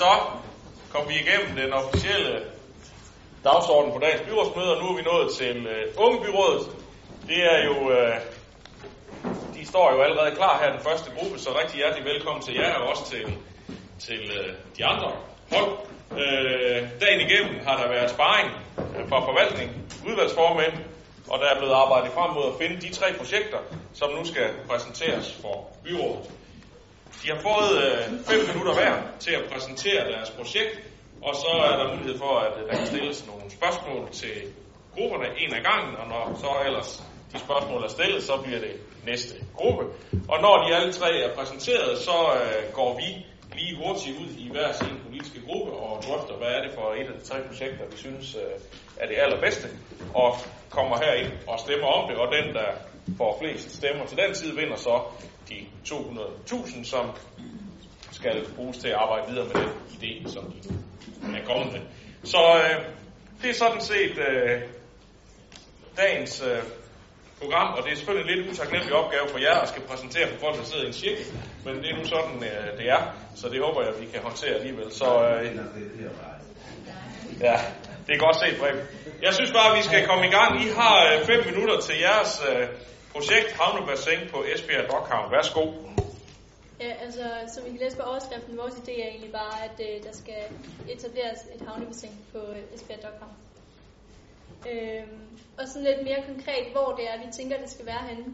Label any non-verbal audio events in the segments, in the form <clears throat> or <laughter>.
så kom vi igennem den officielle dagsorden på dagens byrådsmøde, og nu er vi nået til øh, ungebyrådet. Det er jo, øh, de står jo allerede klar her, den første gruppe, så rigtig hjertelig velkommen til jer, og også til, til øh, de andre hold. Øh, dagen igennem har der været sparring øh, fra forvaltning, udvalgsformænd, og der er blevet arbejdet frem mod at finde de tre projekter, som nu skal præsenteres for byrådet. De har fået øh, minutter hver til at præsentere deres projekt, og så er der mulighed for, at øh, der kan stilles nogle spørgsmål til grupperne en af gangen, og når så ellers de spørgsmål er stillet, så bliver det næste gruppe. Og når de alle tre er præsenteret, så øh, går vi lige hurtigt ud i hver sin politiske gruppe og drøfter, hvad er det for et af de tre projekter, vi synes øh, er det allerbedste, og kommer herind og stemmer om det, og den, der får flest stemmer til den tid, vinder så de 200.000, som skal bruges til at arbejde videre med den idé, som de nu er kommet med. Så øh, det er sådan set øh, dagens øh, program, og det er selvfølgelig en lidt utaknemmelig opgave for jer at skal præsentere for folk, der sidder i en cirkel, men det er nu sådan, øh, det er, så det håber jeg, vi kan håndtere alligevel. Så øh, ja, det er godt set, Brem. Jeg synes bare, at vi skal komme i gang. I har øh, fem minutter til jeres øh, projekt Havnebassin på Esbjerg Dockhavn. Værsgo. Ja, altså, som I kan læse på overskriften, vores idé er egentlig bare, at øh, der skal etableres et havnebassin på øh, Esbjerg Dockhavn. Øh, og sådan lidt mere konkret, hvor det er, vi tænker, det skal være henne.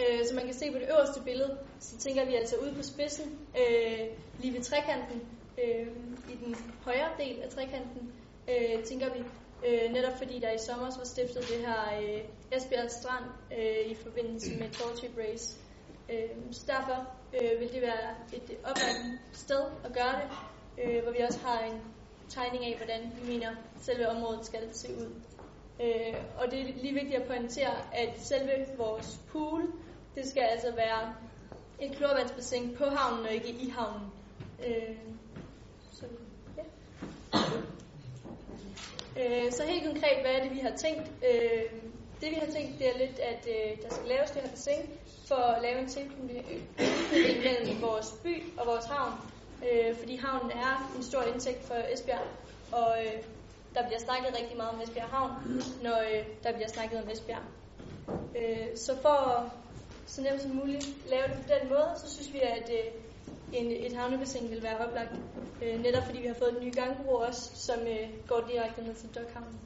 Øh, så man kan se på det øverste billede, så tænker vi altså ude på spidsen, øh, lige ved trekanten, øh, i den højre del af trekanten, øh, tænker vi, øh, netop fordi der i sommer var stiftet det her øh, Esbjerg Strand øh, i forbindelse med Torture Race. Øh, så derfor øh, vil det være et oplagt sted at gøre det, øh, hvor vi også har en tegning af, hvordan vi mener, selve området skal se ud. Øh, og det er lige vigtigt at pointere, at selve vores pool, det skal altså være et klorvandsbassin på havnen og ikke i havnen. Øh, så, ja øh, så helt konkret, hvad er det, vi har tænkt? Øh, det vi har tænkt, det er lidt, at øh, der skal laves det her bassin for at lave en tilknytning mellem vores by og vores havn. Øh, fordi havnen er en stor indtægt for Esbjerg, og øh, der bliver snakket rigtig meget om Esbjerg Havn, når øh, der bliver snakket om Esbjerg. Øh, så for at så nemt som muligt lave det på den måde, så synes vi, at øh, en, et havnebassin vil være oplagt. Øh, netop fordi vi har fået en ny gangbro også, som øh, går direkte ned til Dokhavnen.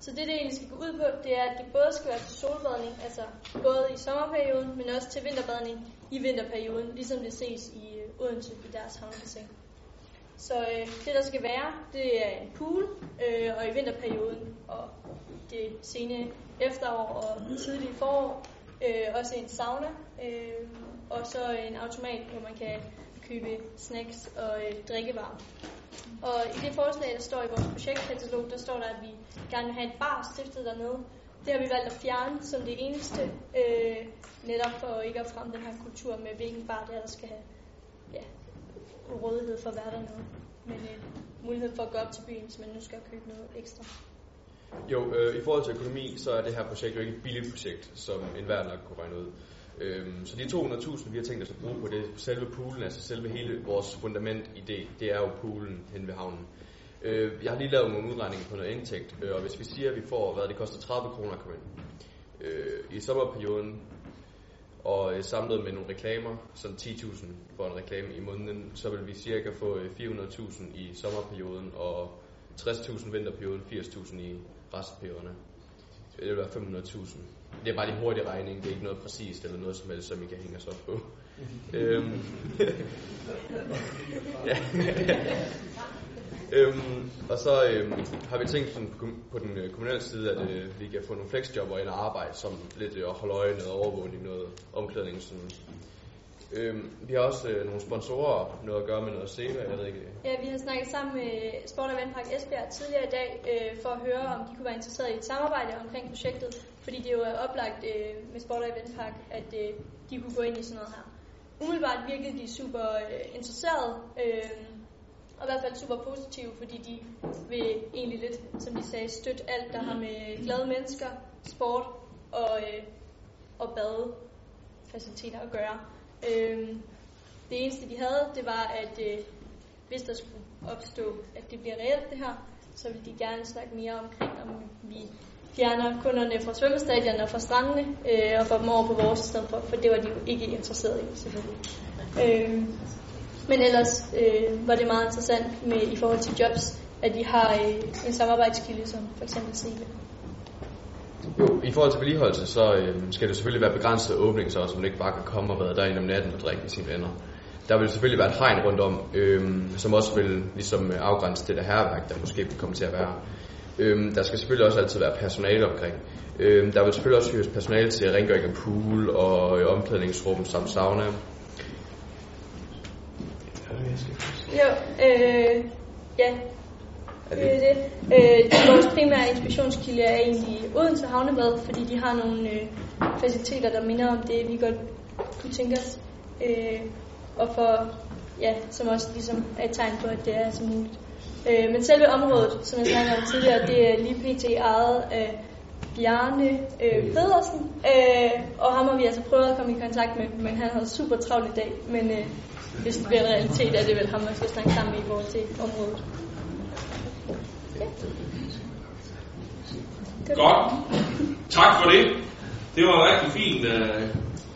Så det, det egentlig skal gå ud på, det er, at det både skal være til solbadning, altså både i sommerperioden, men også til vinterbadning i vinterperioden, ligesom det ses i øh, Odense i deres havnebassin. Så øh, det, der skal være, det er en pool, øh, og i vinterperioden, og det sene efterår og tidlige forår, øh, også en sauna, øh, og så en automat, hvor man kan købe snacks og øh, drikkevarer. Og i det forslag, der står i vores projektkatalog, der står der, at vi gerne vil have en bar stiftet dernede. Det har vi valgt at fjerne som det eneste, øh, netop for ikke at fremme den her kultur med, hvilken bar det er, der skal have ja, rådighed for at være dernede. Men øh, mulighed for at gå op til byen, hvis man nu skal købe noget ekstra. Jo, øh, i forhold til økonomi, så er det her projekt jo ikke et billigt projekt, som enhver nok kunne regne ud. Øhm, så de 200.000, vi har tænkt os at bruge på det, selve poolen, altså selve hele vores fundament i det det er jo poolen hen ved havnen. Øh, jeg har lige lavet nogle udregninger på noget indtægt, øh, og hvis vi siger, at vi får, hvad det koster 30 kroner at komme ind, øh, i sommerperioden, og øh, samlet med nogle reklamer, som 10.000 for en reklame i måneden, så vil vi cirka få øh, 400.000 i sommerperioden, og 60.000 vinterperioden, 80.000 i restperioderne. Det vil være 500.000. Det er bare lige hurtig regning, det er ikke noget præcist eller noget som helst, som I kan hænge os op på. <laughs> øhm. <laughs> <laughs> øhm, og så øhm, har vi tænkt sådan på, på den øh, kommunale side, at øh, vi kan få nogle flexjobber ind og arbejde, som lidt øh, at holde øje, noget overvågning, noget omklædning. Sådan. Øhm, vi har også øh, nogle sponsorer, noget at gøre med noget SEVA, jeg ved ikke. Ja, vi har snakket sammen med Sport og Vandpark Esbjerg tidligere i dag, øh, for at høre, om de kunne være interesseret i et samarbejde omkring projektet, fordi det jo er oplagt øh, med Sport og Vandpark, at øh, de kunne gå ind i sådan noget her. Umiddelbart virkede de super øh, interesserede, øh, og i hvert fald super positive, fordi de vil egentlig lidt, som de sagde, støtte alt, der har med glade mennesker, sport og, øh, og badefaciliteter at gøre. Øh, det eneste, de havde, det var, at øh, hvis der skulle opstå, at det bliver reelt det her, så vil de gerne snakke mere omkring, om vi fjerner kunderne fra svømmestadion og fra strandene, øh, og får dem over på vores i stedet for, for det var de jo ikke interesseret i, selvfølgelig. Øh, men ellers øh, var det meget interessant med i forhold til jobs, at de har øh, en samarbejdskilde som for eksempel Sebe. Jo, i forhold til vedligeholdelse, så øh, skal det selvfølgelig være begrænset åbning, så man ikke bare kan komme og være derinde om natten og drikke med sine venner. Der vil selvfølgelig være et hegn rundt om, øh, som også vil ligesom øh, afgrænse det der herværk, der måske vil komme til at være. Øh, der skal selvfølgelig også altid være personale omkring. Øh, der vil selvfølgelig også hyres personale til rengøring af pool og øh, omklædningsrum samt sauna. Jo, øh, ja, Er det er det. Øh, det vores primære inspirationskilde er egentlig Odense Havnebad, fordi de har nogle øh, faciliteter, der minder om det, vi godt kunne tænke os. Øh, og for, ja, som også ligesom er et tegn på, at det er så muligt. Øh, men selve området, som jeg snakkede om tidligere, det er lige pt. ejet af Bjarne øh, Pedersen, øh, og ham har vi altså prøvet at komme i kontakt med, men han har super travlt i dag, men øh, hvis det bliver en realitet, er det vel ham, man skal snakke sammen med i forhold til området. Ja. Det Godt. Tak for det. Det var en rigtig fin øh,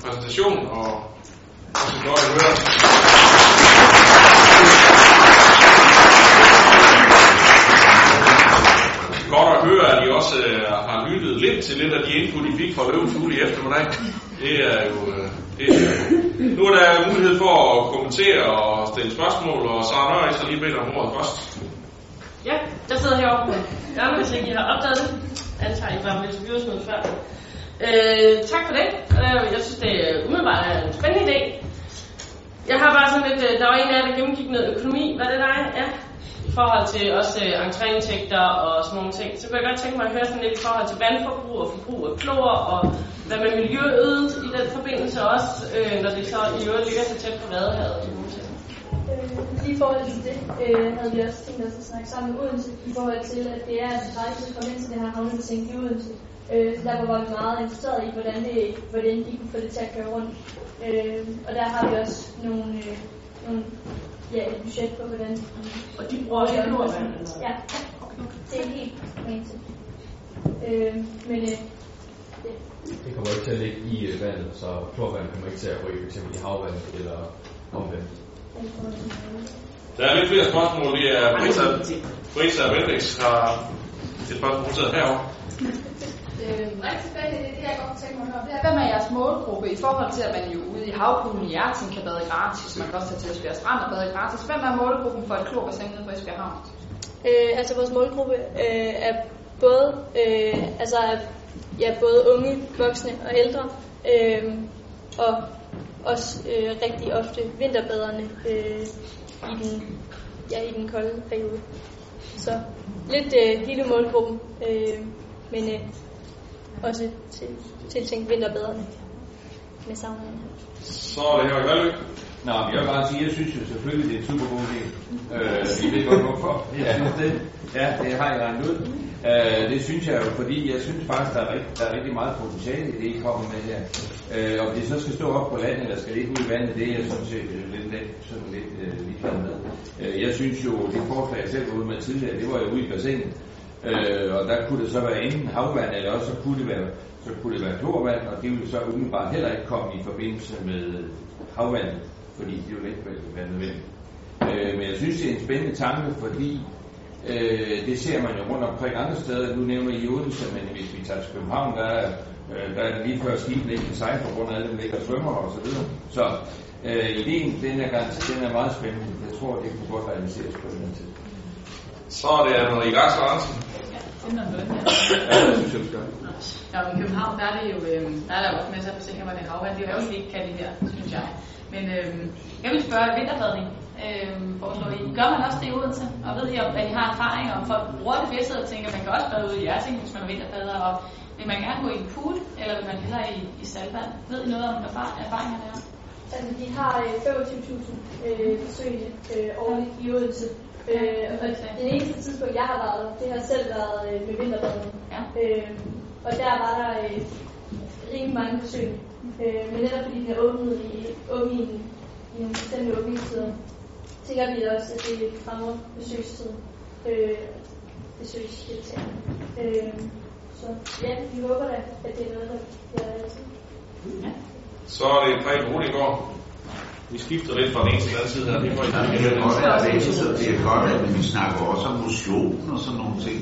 præsentation, og også godt at høre. Godt at høre, at I også øh, har lyttet lidt til lidt af de input, I fik fra Løvens Hule i eftermiddag. Det er jo... Øh, det er, nu er der mulighed for at kommentere og stille spørgsmål, og så Nørre, I så lige bedt om ordet først. Ja, jeg sidder herovre Ja, hvis ikke I har opdaget det. Antager I bare med byrådsmødet før. Øh, tak for det. Øh, jeg synes, det er umiddelbart en spændende idé. Jeg har bare sådan lidt, øh, der var en af jer, der gennemgik noget økonomi. Var det dig? Ja. Forhold til også øh, entréindtægter og sådan nogle ting. Så kunne jeg godt tænke mig at høre sådan lidt i forhold til vandforbrug og forbrug af klor og hvad med miljøet i den forbindelse også, øh, når det så i øvrigt ligger så tæt på vadehavet og sådan nogle ting. Lige i forhold til det, øh, havde vi også tænkt os at snakke sammen med Odense, i forhold til, at det er en rejse at komme ind til det her havnebassin i Odense. Øh, så derfor var vi meget interesseret i, hvordan, det, hvordan de kunne få det til at køre rundt. Øh, og der har vi også nogle, øh, nogle ja, et budget på, hvordan de Og de bruger også klorvand? eller? Ja, det er helt rent. Øh, men øh, ja. det kommer ikke til at ligge i øh, vandet, så klorvand kommer ikke til at ryge f.eks. i havvandet eller omvendt. Der er lidt flere spørgsmål. Det er Brita, Brita Vendex har et spørgsmål noteret herovre. Øh, rigtig spændende, det det, jeg godt kunne tænke mig at høre. Det er, hvem er jeres målgruppe i forhold til, at man jo ude i havpoolen i Hjertsen kan bade gratis. Man kan også tage til Esbjerg Strand og bade gratis. Hvem er målgruppen for et klorbassin nede på Esbjerg Havn? Øh, altså vores målgruppe øh, er både, øh, altså ja, både unge, voksne og ældre, øh, og også øh, rigtig ofte vinterbaderne øh, i, den, ja, i den kolde periode. Så lidt øh, hele målgruppen, øh, men øh, også til, tiltænkt vinterbaderne med saunaen. Så er det her Valø. Nå, men jeg vil bare sige, jeg synes jo selvfølgelig, det er en super god idé. Øh, I ved godt hvorfor. Jeg synes det. Ja, det har jeg regnet ud. Øh, det synes jeg jo, fordi jeg synes faktisk, der er, rigt, der er rigtig meget potentiale i det, I kommer med her. Øh, om det så skal stå op på landet, eller skal ligge ud i vandet, det er jeg sådan set øh, lidt, lidt, sådan lidt øh, ligeglad med. Øh, jeg synes jo, det forslag, jeg selv var ude med tidligere, det var jo ude i bassinet. Øh, og der kunne det så være enten havvand, eller også så kunne det være, så kunne det være klorvand, og det ville så umiddelbart heller ikke komme i forbindelse med havvandet, fordi det ville ikke være nødvendigt. Øh, men jeg synes, det er en spændende tanke, fordi øh, det ser man jo rundt omkring andre steder. Nu nævner I Odense, men hvis vi tager til København, der er, øh, der er det lige før skibene ikke kan på grund af alle dem ligger og svømmer og så videre. Så øh, ideen, den er, garant- den er meget spændende. Jeg tror, det kunne godt realiseres på den her tid. Så er det Anne Rigas Larsen. Inden om løn, ja. Ja, det synes jeg, skal. Ja, i København, der er det jo, øh, der er der også masser af bassiner, hvor det er havvand. Det er jo også ikke kan det her, synes jeg. Men øh, jeg vil spørge vinterbadning. Øh, foreslår I. Gør man også det i Odense? Og ved I, om at I har erfaring om folk bruger det bedst, og tænker, at man kan også bade ude i Hjerting, hvis man er vinterbader, og vil man gerne gå i en pool, eller vil man hellere i, i saltvand? Ved I noget om erfar- erfaringerne der? Altså, de har øh, 25.000 øh, besøgende øh, årligt i Odense. Øh, og det eneste tidspunkt, jeg har været det har selv været øh, med vinterbadning. Ja. Øh, og der var der øh, rimelig mange besøg. Øh, men netop fordi den er åbnet i, åbnet i, en- i nogle bestemte åbningstider, tænker vi også, at det fremmer besøgstiden. Øh, besøgsdeltagerne. Øh, så ja, vi håber da, at det er noget, der bliver altid. Ja. Så er det Preben Roligård. Vi skifter lidt fra den ene til den anden side her. Det, får I ja, det er godt, at det, det er godt, at vi snakker også om motion og sådan nogle ting.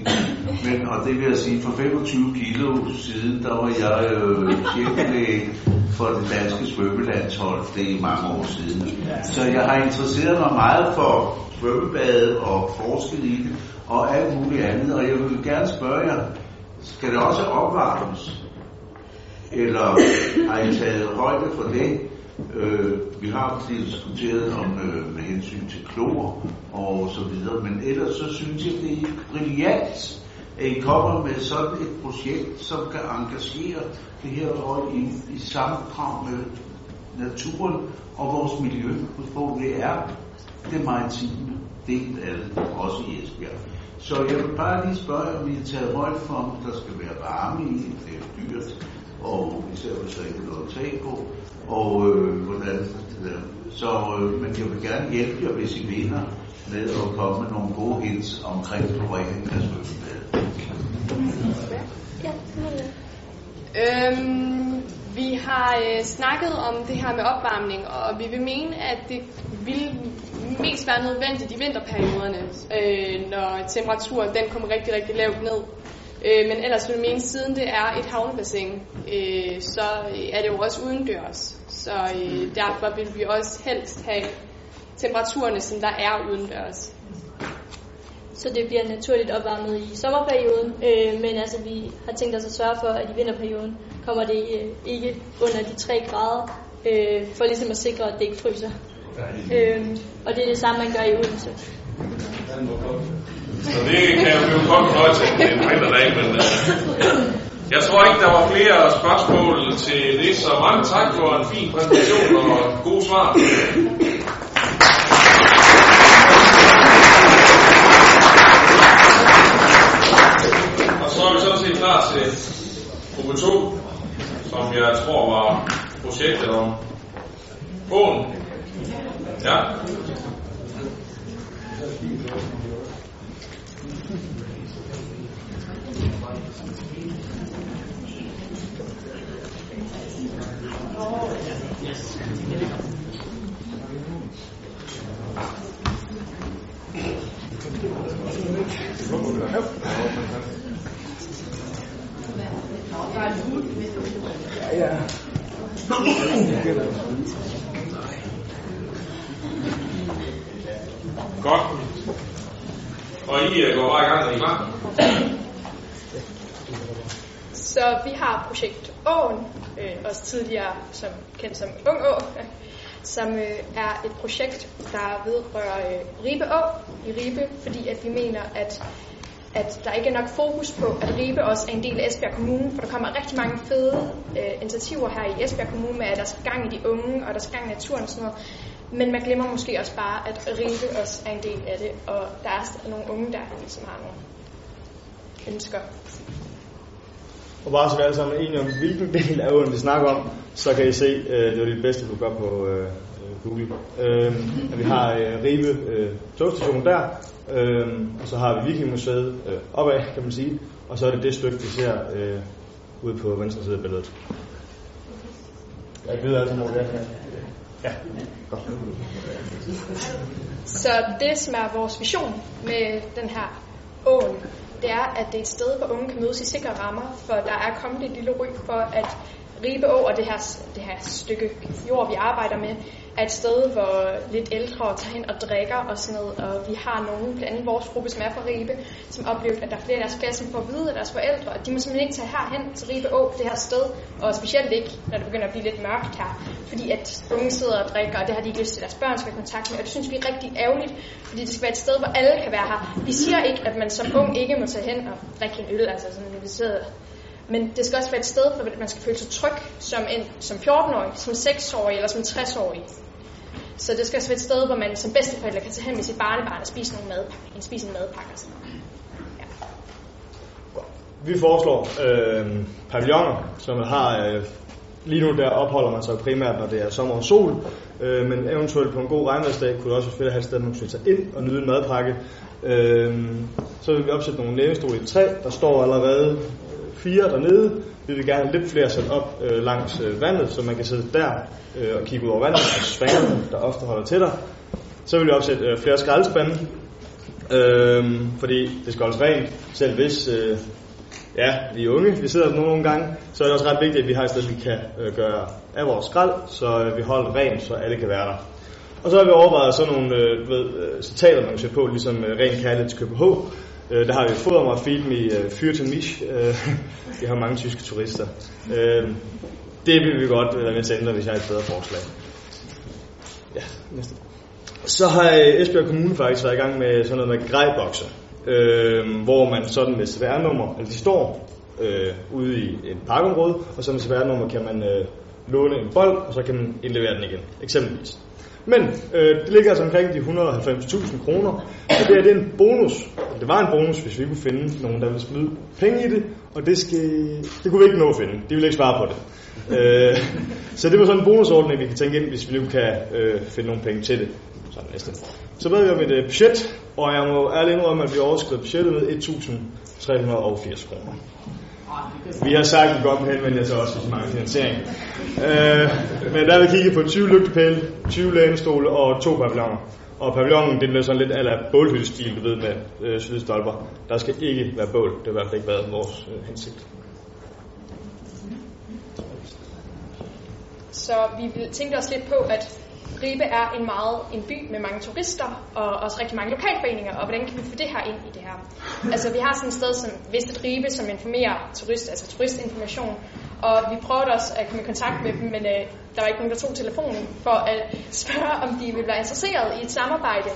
Men, og det vil jeg sige, for 25 kilo siden, der var jeg øh, for det danske svømmelandshold. Det er mange år siden. Så jeg har interesseret mig meget for svømmebade og forsket i det og alt muligt andet. Og jeg vil gerne spørge jer, skal det også opvarmes? Eller har I taget højde for det? Øh, vi har diskuteret om øh, med hensyn til klor og så videre, men ellers så synes jeg, det er brilliant, at I kommer med sådan et projekt, som kan engagere det her og i, i sammendrag med naturen og vores miljø. Hvor det er det maritime del af det, også i Esbjerg. Så jeg vil bare lige spørge, om I har taget højde for, om der skal være varme i, det er dyrt, og især hos der ikke tage på, og øh, hvordan det Så, øh, men jeg vil gerne hjælpe jer, hvis I mener, med at komme med nogle gode hints omkring fabrikken af svømmebad. Ja, Øhm, vi har øh, snakket om det her med opvarmning, og vi vil mene, at det vil mest være nødvendigt i vinterperioderne, øh, når temperaturen den kommer rigtig, rigtig lavt ned. Øh, men ellers vil vi mene, siden det er et havnebassin, øh, så er det jo også udendørs. Så øh, derfor vil vi også helst have temperaturerne, som der er udendørs. Så det bliver naturligt opvarmet i sommerperioden, øh, men altså vi har tænkt os at sørge for, at i vinterperioden kommer det øh, ikke under de 3 grader, øh, for ligesom at sikre, at det ikke fryser. Øh, og det er det samme, man gør i Odense. Så det kan jeg jo godt fornøje til en anden dag, men øh, jeg tror ikke, der var flere spørgsmål til det, så mange tak for en fin præsentation og gode svar. Og så er vi sådan set klar til gruppe 2, som jeg tror var projektet om bogen. Ja. Godt. Og I øh, går bare i gang, når I er klar. Så vi har projekt Åen, øh, også tidligere som, kendt som Ung Å, <laughs> som øh, er et projekt, der vedrører øh, Ribe Å i Ribe, fordi at vi mener, at at der ikke er nok fokus på, at Ribe også er en del af Esbjerg Kommune, for der kommer rigtig mange fede øh, initiativer her i Esbjerg Kommune med, at der skal gang i de unge, og der skal gang i naturen og sådan noget. Men man glemmer måske også bare, at Ribe også er en del af det, og der er nogle unge der, som har nogle ønsker. Og bare så vi alle sammen er enige om, hvilken del af åen vi snakker om, så kan I se, øh, det var det bedste, du gør på øh, Google. Øh, at vi har øh, Ribe øh, togstation der, øh, og så har vi Vikingmuseet øh, opad, kan man sige, og så er det det stykke, vi ser øh, ude på venstre side af billedet. Jeg ved altså, hvor det er. Ja, godt. Så det, som er vores vision med den her åen, det er, at det er et sted, hvor unge kan mødes i sikre rammer, for der er kommet et lille ryg for, at Ribe Å og det her, det her stykke jord, vi arbejder med, er et sted, hvor lidt ældre tager hen og drikker og sådan noget. Og vi har nogen, blandt andet vores gruppe, som er fra Ribe, som oplever, at der er flere af deres klasse, som får at vide af deres forældre, at de må simpelthen ikke tage herhen til Ribe Å, det her sted. Og specielt ikke, når det begynder at blive lidt mørkt her. Fordi at unge sidder og drikker, og det har de ikke lyst til, at deres børn skal have kontakt med. Og det synes vi er rigtig ærgerligt, fordi det skal være et sted, hvor alle kan være her. Vi siger ikke, at man som ung ikke må tage hen og drikke en øl, altså sådan, vi sidder men det skal også være et sted, hvor man skal føle sig tryg som, en, som 14-årig, som 6-årig eller som 60-årig. Så det skal også være et sted, hvor man som bedsteforældre kan tage hen med sit barnebarn og spise, nogle madpakke, spise en madpakke og sådan noget. Ja. Vi foreslår øh, pavilloner, som har øh, lige nu der opholder man sig primært, når det er sommer og sol, øh, men eventuelt på en god regnværsdag kunne det også være fedt at have et sted, man kunne sætte sig ind og nyde en madpakke. Øh, så vil vi opsætte nogle lænestole i træ, der står allerede piger dernede. Vi vil gerne have lidt flere sat op øh, langs øh, vandet, så man kan sidde der øh, og kigge ud over vandet og svangerne, der ofte holder til dig. Så vil vi opsætte øh, flere skraldespande, øh, fordi det skal holdes rent, selv hvis øh, ja, vi er unge, vi sidder der nogle gange, så er det også ret vigtigt, at vi har et sted, vi kan øh, gøre af vores skrald, så øh, vi holder rent, så alle kan være der. Og så har vi overvejet sådan nogle øh, ved, øh, citater, man kan se på, ligesom øh, ren kærlighed til KBH. Øh, der har vi foder mig feed i øh, fyr. Øh, <laughs> vi har mange tyske turister. Øh, det vil vi godt øh, være med til at ændre, hvis jeg har et bedre forslag. Ja, næste. Så har øh, Esbjerg Kommune faktisk været i gang med sådan noget med grejbokser, øh, hvor man sådan med sværnummer, eller altså de står øh, ude i et parkområde, og så med sværnummer kan man øh, låne en bold, og så kan man indlevere den igen, eksempelvis. Men øh, det ligger altså omkring de 190.000 kroner, og det er, det en bonus. Det var en bonus, hvis vi kunne finde nogen, der ville smide penge i det, og det, skal, det kunne vi ikke nå at finde. De ville ikke svare på det. Øh, <laughs> så det var sådan en bonusordning, vi kan tænke ind, hvis vi nu kan øh, finde nogle penge til det. Så næste. Så ved vi om et øh, budget, og jeg må ærligt indrømme, at vi overskrider budgettet med 1.380 kroner. Vi har sagt, at vi godt må henvende jer til os, hvis I mangler finansiering. Øh, men der vil kigge på 20 lygtepæle, 20 lænestole og to pavilloner. Og pavillonen, det bliver sådan lidt ala bålhyttestil, du ved, med øh, sydstolper. Der skal ikke være bål. Det har i hvert fald ikke været vores øh, hensigt. Så vi tænkte også os lidt på, at Ribe er en meget en by med mange turister og også rigtig mange lokalforeninger, og hvordan kan vi få det her ind i det her? Altså vi har sådan et sted som Vestet Ribe, som informerer turist, altså turistinformation, og vi prøvede også at komme i kontakt med dem, men øh, der var ikke nogen, der tog telefonen for at spørge, om de ville være interesseret i et samarbejde.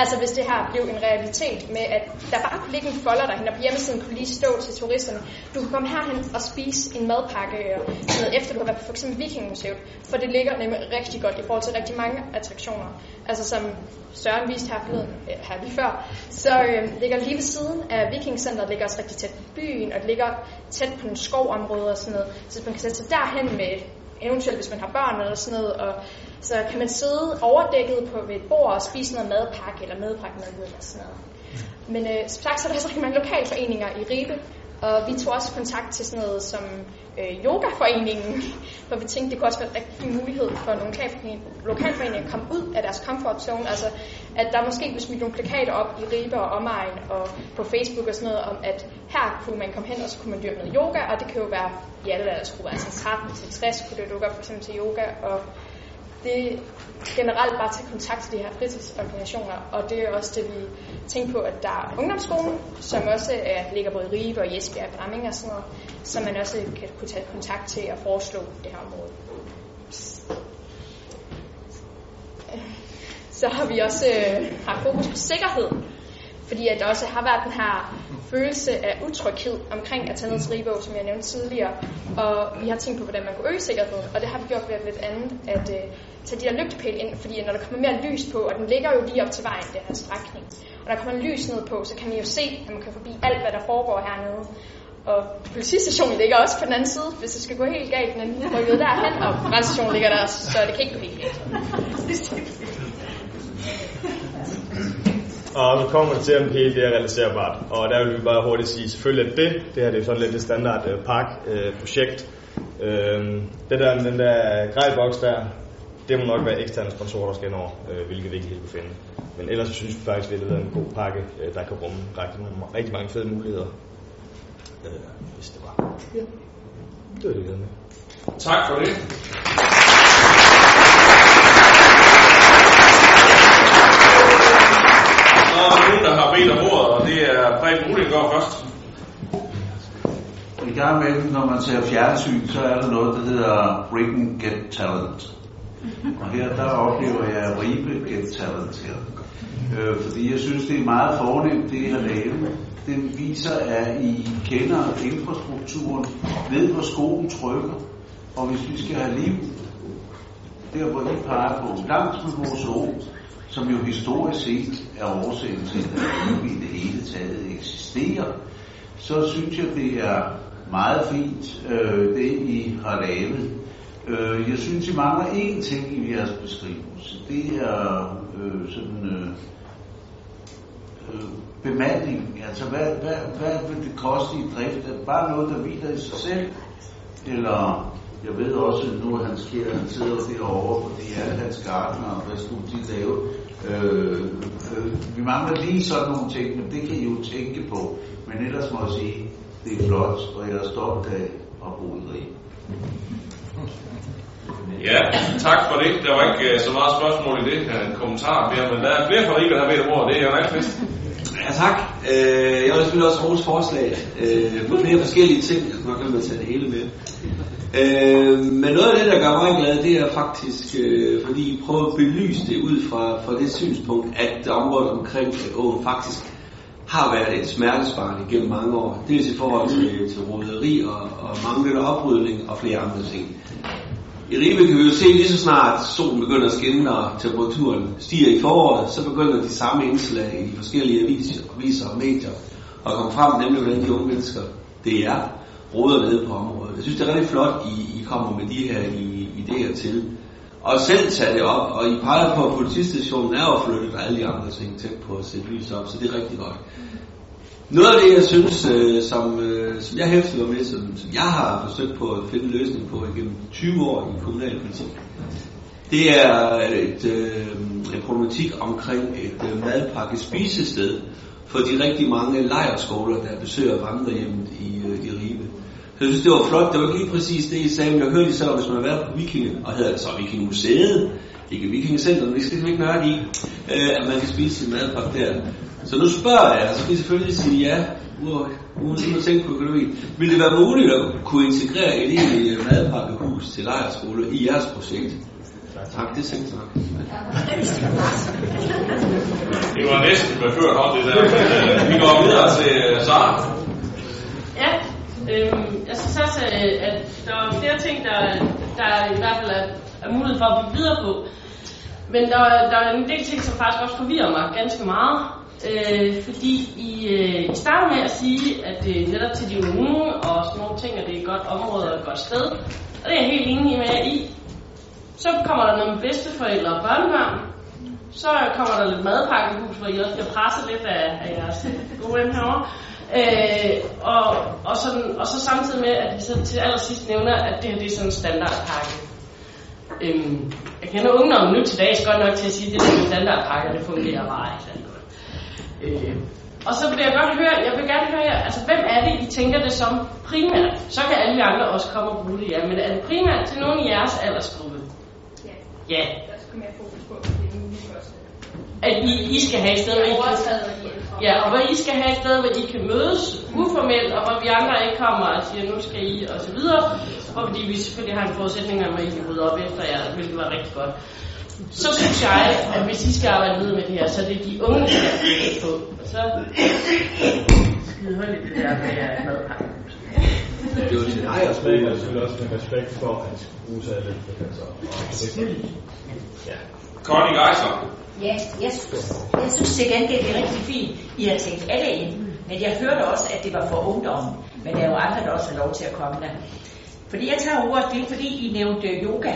Altså hvis det her blev en realitet med, at der bare kunne ligge en folder derhen, og på hjemmesiden kunne lige stå til turisterne, du kan komme herhen og spise en madpakke, øh, og noget, efter du har været på for eksempel Vikingmuseet, for det ligger nemlig rigtig godt i forhold til rigtig mange attraktioner. Altså som Søren viste her, forleden, øh, her lige før, så øh, ligger lige ved siden af Vikingcenteret, ligger også rigtig tæt på byen, og det ligger tæt på nogle skovområder og sådan noget, så man kan sætte sig derhen med eventuelt hvis man har børn eller sådan noget, og så kan man sidde overdækket på ved et bord og spise noget madpakke eller madpakke med eller sådan noget. Men øh, som sagt, så er der også rigtig mange lokalforeninger i Ribe, og vi tog også kontakt til sådan noget som øh, yogaforeningen, <laughs> hvor vi tænkte, det kunne også være en rigtig mulighed for nogle lokalforeninger at komme ud af deres comfort zone. Altså, at der måske blev smidt nogle plakater op i Ribe og omegn og på Facebook og sådan noget, om at her kunne man komme hen, og så kunne man dyrke noget yoga, og det kan jo være i alle aldersgrupper, altså 13 til 60 kunne det dukke op for eksempel til yoga, og det generelt bare tage kontakt til de her fritidsorganisationer, og det er også det, vi tænker på, at der er ungdomsskolen, som også er, ligger både i Ribe og Jesbjerg og Bramming og sådan noget, som man også kan kunne tage kontakt til at foreslå det her område. Så har vi også øh, haft fokus på sikkerhed, fordi at der også har været den her følelse af utryghed omkring at tage ned til Ribå, som jeg nævnte tidligere. Og vi har tænkt på, hvordan man kunne øge sikkerheden, og det har vi gjort ved at lidt andet, at uh, tage de her lygtepæle ind, fordi når der kommer mere lys på, og den ligger jo lige op til vejen, den her strækning, og der kommer lys ned på, så kan man jo se, at man kan forbi alt, hvad der foregår hernede. Og politistationen ligger også på den anden side, hvis det skal gå helt galt, men rykket derhen, og brandstationen ligger der, så det kan ikke gå helt galt. <laughs> Og så kommer det til, om hele det er realiserbart. Og der vil vi bare hurtigt sige, selvfølgelig at det, det her det er sådan lidt det standard uh, park-projekt. Uh, uh, det der, den der grejboks der, det må nok være eksterne sponsorer, der skal ind over, uh, hvilket vi ikke helt kunne finde. Men ellers synes vi faktisk, at det er en god pakke, uh, der kan rumme rigtig, rigtig mange fede muligheder. Uh, hvis det var. Ja. Det var det, vi havde med. Tak for det. Der er nogen, der har bedt om ordet, og det er Preben Uling først. I gang med, når man ser fjernsyn, så er der noget, der hedder Britain Get Talent. Og her der oplever jeg Ribe Get Talent her. Øh, fordi jeg synes, det er meget fornemt, det I har lavet. Det viser, at I kender infrastrukturen, ved hvor skoen trykker. Og hvis vi skal have liv, der hvor I peger på, langs med vores å, som jo historisk set er årsagen til, at vi i det hele taget eksisterer, så synes jeg, det er meget fint, øh, det I har lavet. Øh, jeg synes, I mangler én ting i jeres beskrivelse. Det er øh, sådan øh, øh, bemanding. Altså, hvad, hvad, hvad vil det koste i drift? Er det bare noget, der hviler i sig selv? Eller, jeg ved også, at nu er Hans kære, han sidder derovre, fordi alle hans gardener, og hvad skulle de lave? Øh, øh, vi mangler lige sådan nogle ting, men det kan I jo tænke på. Men ellers må jeg sige, det er flot, og jeg er stolt af at bo i Rig. Ja, tak for det. Der var ikke uh, så meget spørgsmål i det her kommentar mere, men der er flere fra der har bedt om ordet. Det er jo rigtig Ja, tak. Øh, jeg vil selvfølgelig også rose forslag øh, på flere forskellige ting. Jeg skal nok lade med at tage det hele med. Øh, men noget af det, der gør mig glad, det er faktisk, øh, fordi I prøver at belyse det ud fra, fra det synspunkt, at området omkring øh, åen faktisk har været et smertesbarn gennem mange år. Dels i forhold til, til roderi og, og manglende oprydning og flere andre ting. I Ribe kan vi jo se lige så snart solen begynder at skinne og temperaturen stiger i foråret, så begynder de samme indslag i de forskellige aviser, aviser og medier at komme frem, nemlig hvordan de unge mennesker, det er, råder ved på området. Jeg synes, det er rigtig flot, I, I kommer med de her I, idéer til. Og selv tage det op, og I peger på, at politistationen er jo flyttet og alle de andre ting tæt på at sætte lys op, så det er rigtig godt. Noget af det, jeg synes, øh, som, øh, som jeg hæftede mig med, som, som jeg har forsøgt på at finde en løsning på igennem 20 år i kommunalpolitik, det er øh, et, øh, en problematik omkring et øh, madpakke spisested for de rigtig mange lejerskoler, der besøger vandrehjemmet i, øh, i Ribe. Så jeg synes, det var flot. Det var ikke lige præcis det, I sagde, men jeg hørte især, hvis man har været på Vikinge, og hedder det så Vikingmuseet, ikke Vikingecenteret, det skal vi ikke nørde i, øh, at man kan spise sin madpakke der. Så nu spørger jeg, så skal I selvfølgelig sige ja, uden at tænke på økonomi. Vil det være muligt at kunne integrere et egentlig madpakkehus til lejerskole i jeres projekt? Tak, det er sindssygt nok. Det var næsten med hånd, det der. Vi går videre til øh, Sara. Ja, øhm, jeg synes også, at der er flere ting, der, der i hvert fald er, er mulighed for at bygge videre på. Men der, der er en del ting, som faktisk også forvirrer mig ganske meget. Øh, fordi I, øh, I starter med at sige, at det er netop til de unge og sådan nogle ting, at det er et godt område og et godt sted. Og det er jeg helt enig med i. Så kommer der noget med bedsteforældre og børnebørn. Så kommer der lidt madpakkehus, hvor I også bliver presset lidt af, af jeres gode ven herovre. Øh, og, og, sådan, og så samtidig med, at vi så til allersidst nævner, at det her det er sådan en standardpakke. Øhm, jeg kender ungdommen nu til dags godt nok til at sige, at det er en standardpakke, det fungerer bare ikke. Øh, og så vil jeg godt høre, jeg vil gerne høre jer, altså hvem er det, I tænker det som primært? Så kan alle de andre også komme og bruge det, ja. Men er det primært til nogen i jeres aldersgruppe? Ja. Ja. Der skal mere fokus på, at det er muligt først. At I, I skal have et sted, hvor I kan... Ja, og hvor I skal have et sted, hvor I kan mødes uformelt, og hvor vi andre ikke kommer og siger, nu skal I, og så videre. Og fordi vi selvfølgelig har en forudsætning om, at I kan rydde op efter jer, hvilket var rigtig godt. Så synes jeg, at hvis I skal arbejde videre med det her, så er det de unge, der skal på. Og så skide højt i det der med madpakke. Det var din egen respekt, og selvfølgelig også med respekt for, at det skal bruges af lidt. Altså, ja. Connie Geiser. Ja, jeg synes, jeg synes til gengæld, det er rigtig fint, I har tænkt alle ind. Men jeg hørte også, at det var for ungdommen. Men der er jo andre, der også har lov til at komme der. Fordi jeg tager ordet, det er fordi, I nævnte yoga.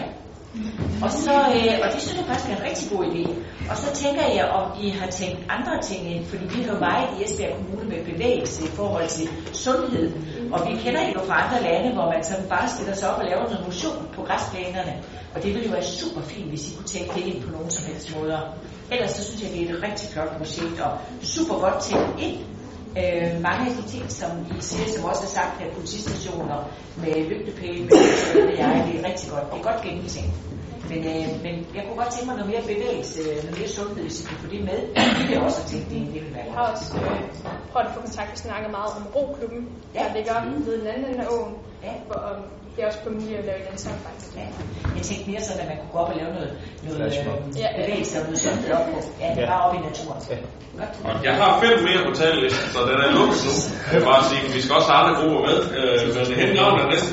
Og, så, øh, og det synes jeg faktisk er en rigtig god idé. Og så tænker jeg, om I har tænkt andre ting ind, fordi vi har jo meget i Esbjerg Kommune med bevægelse i forhold til sundhed. Og vi kender jo fra andre lande, hvor man sådan bare stiller sig op og laver noget motion på græsplænerne. Og det ville jo være super fint, hvis I kunne tænke det ind på nogen som helst måder. Ellers så synes jeg, det er et rigtig flot projekt, og super godt tænkt ind. Øh, mange af de ting, som I siger, som også er sagt her, politistationer med lygtepæle, med det er, det er rigtig godt. Det er godt gennemtænkt. Men, øh, men jeg kunne godt tænke mig noget mere bevægelse, noget mere sundhed, hvis I kunne få det med. Det vil også tænkt, det, det vil være Jeg har også øh, prøvet at få kontakt, vi snakker meget om roklubben, ja. der ligger mm. ved den anden ende af åen. Ja. Hvor, um, det er også på muligt at lave i den sammen faktisk. Ja. Jeg tænkte mere sådan, at man kunne gå op og lave noget, noget øh, bevægelse og noget sundhed op på. Ja, Ja. bare op i naturen. Ja. Og jeg har fem mere på talelisten, så den er lukket nu. Jeg vil bare sige, vi skal også have andre grupper med, øh, men det hænder navn er næste.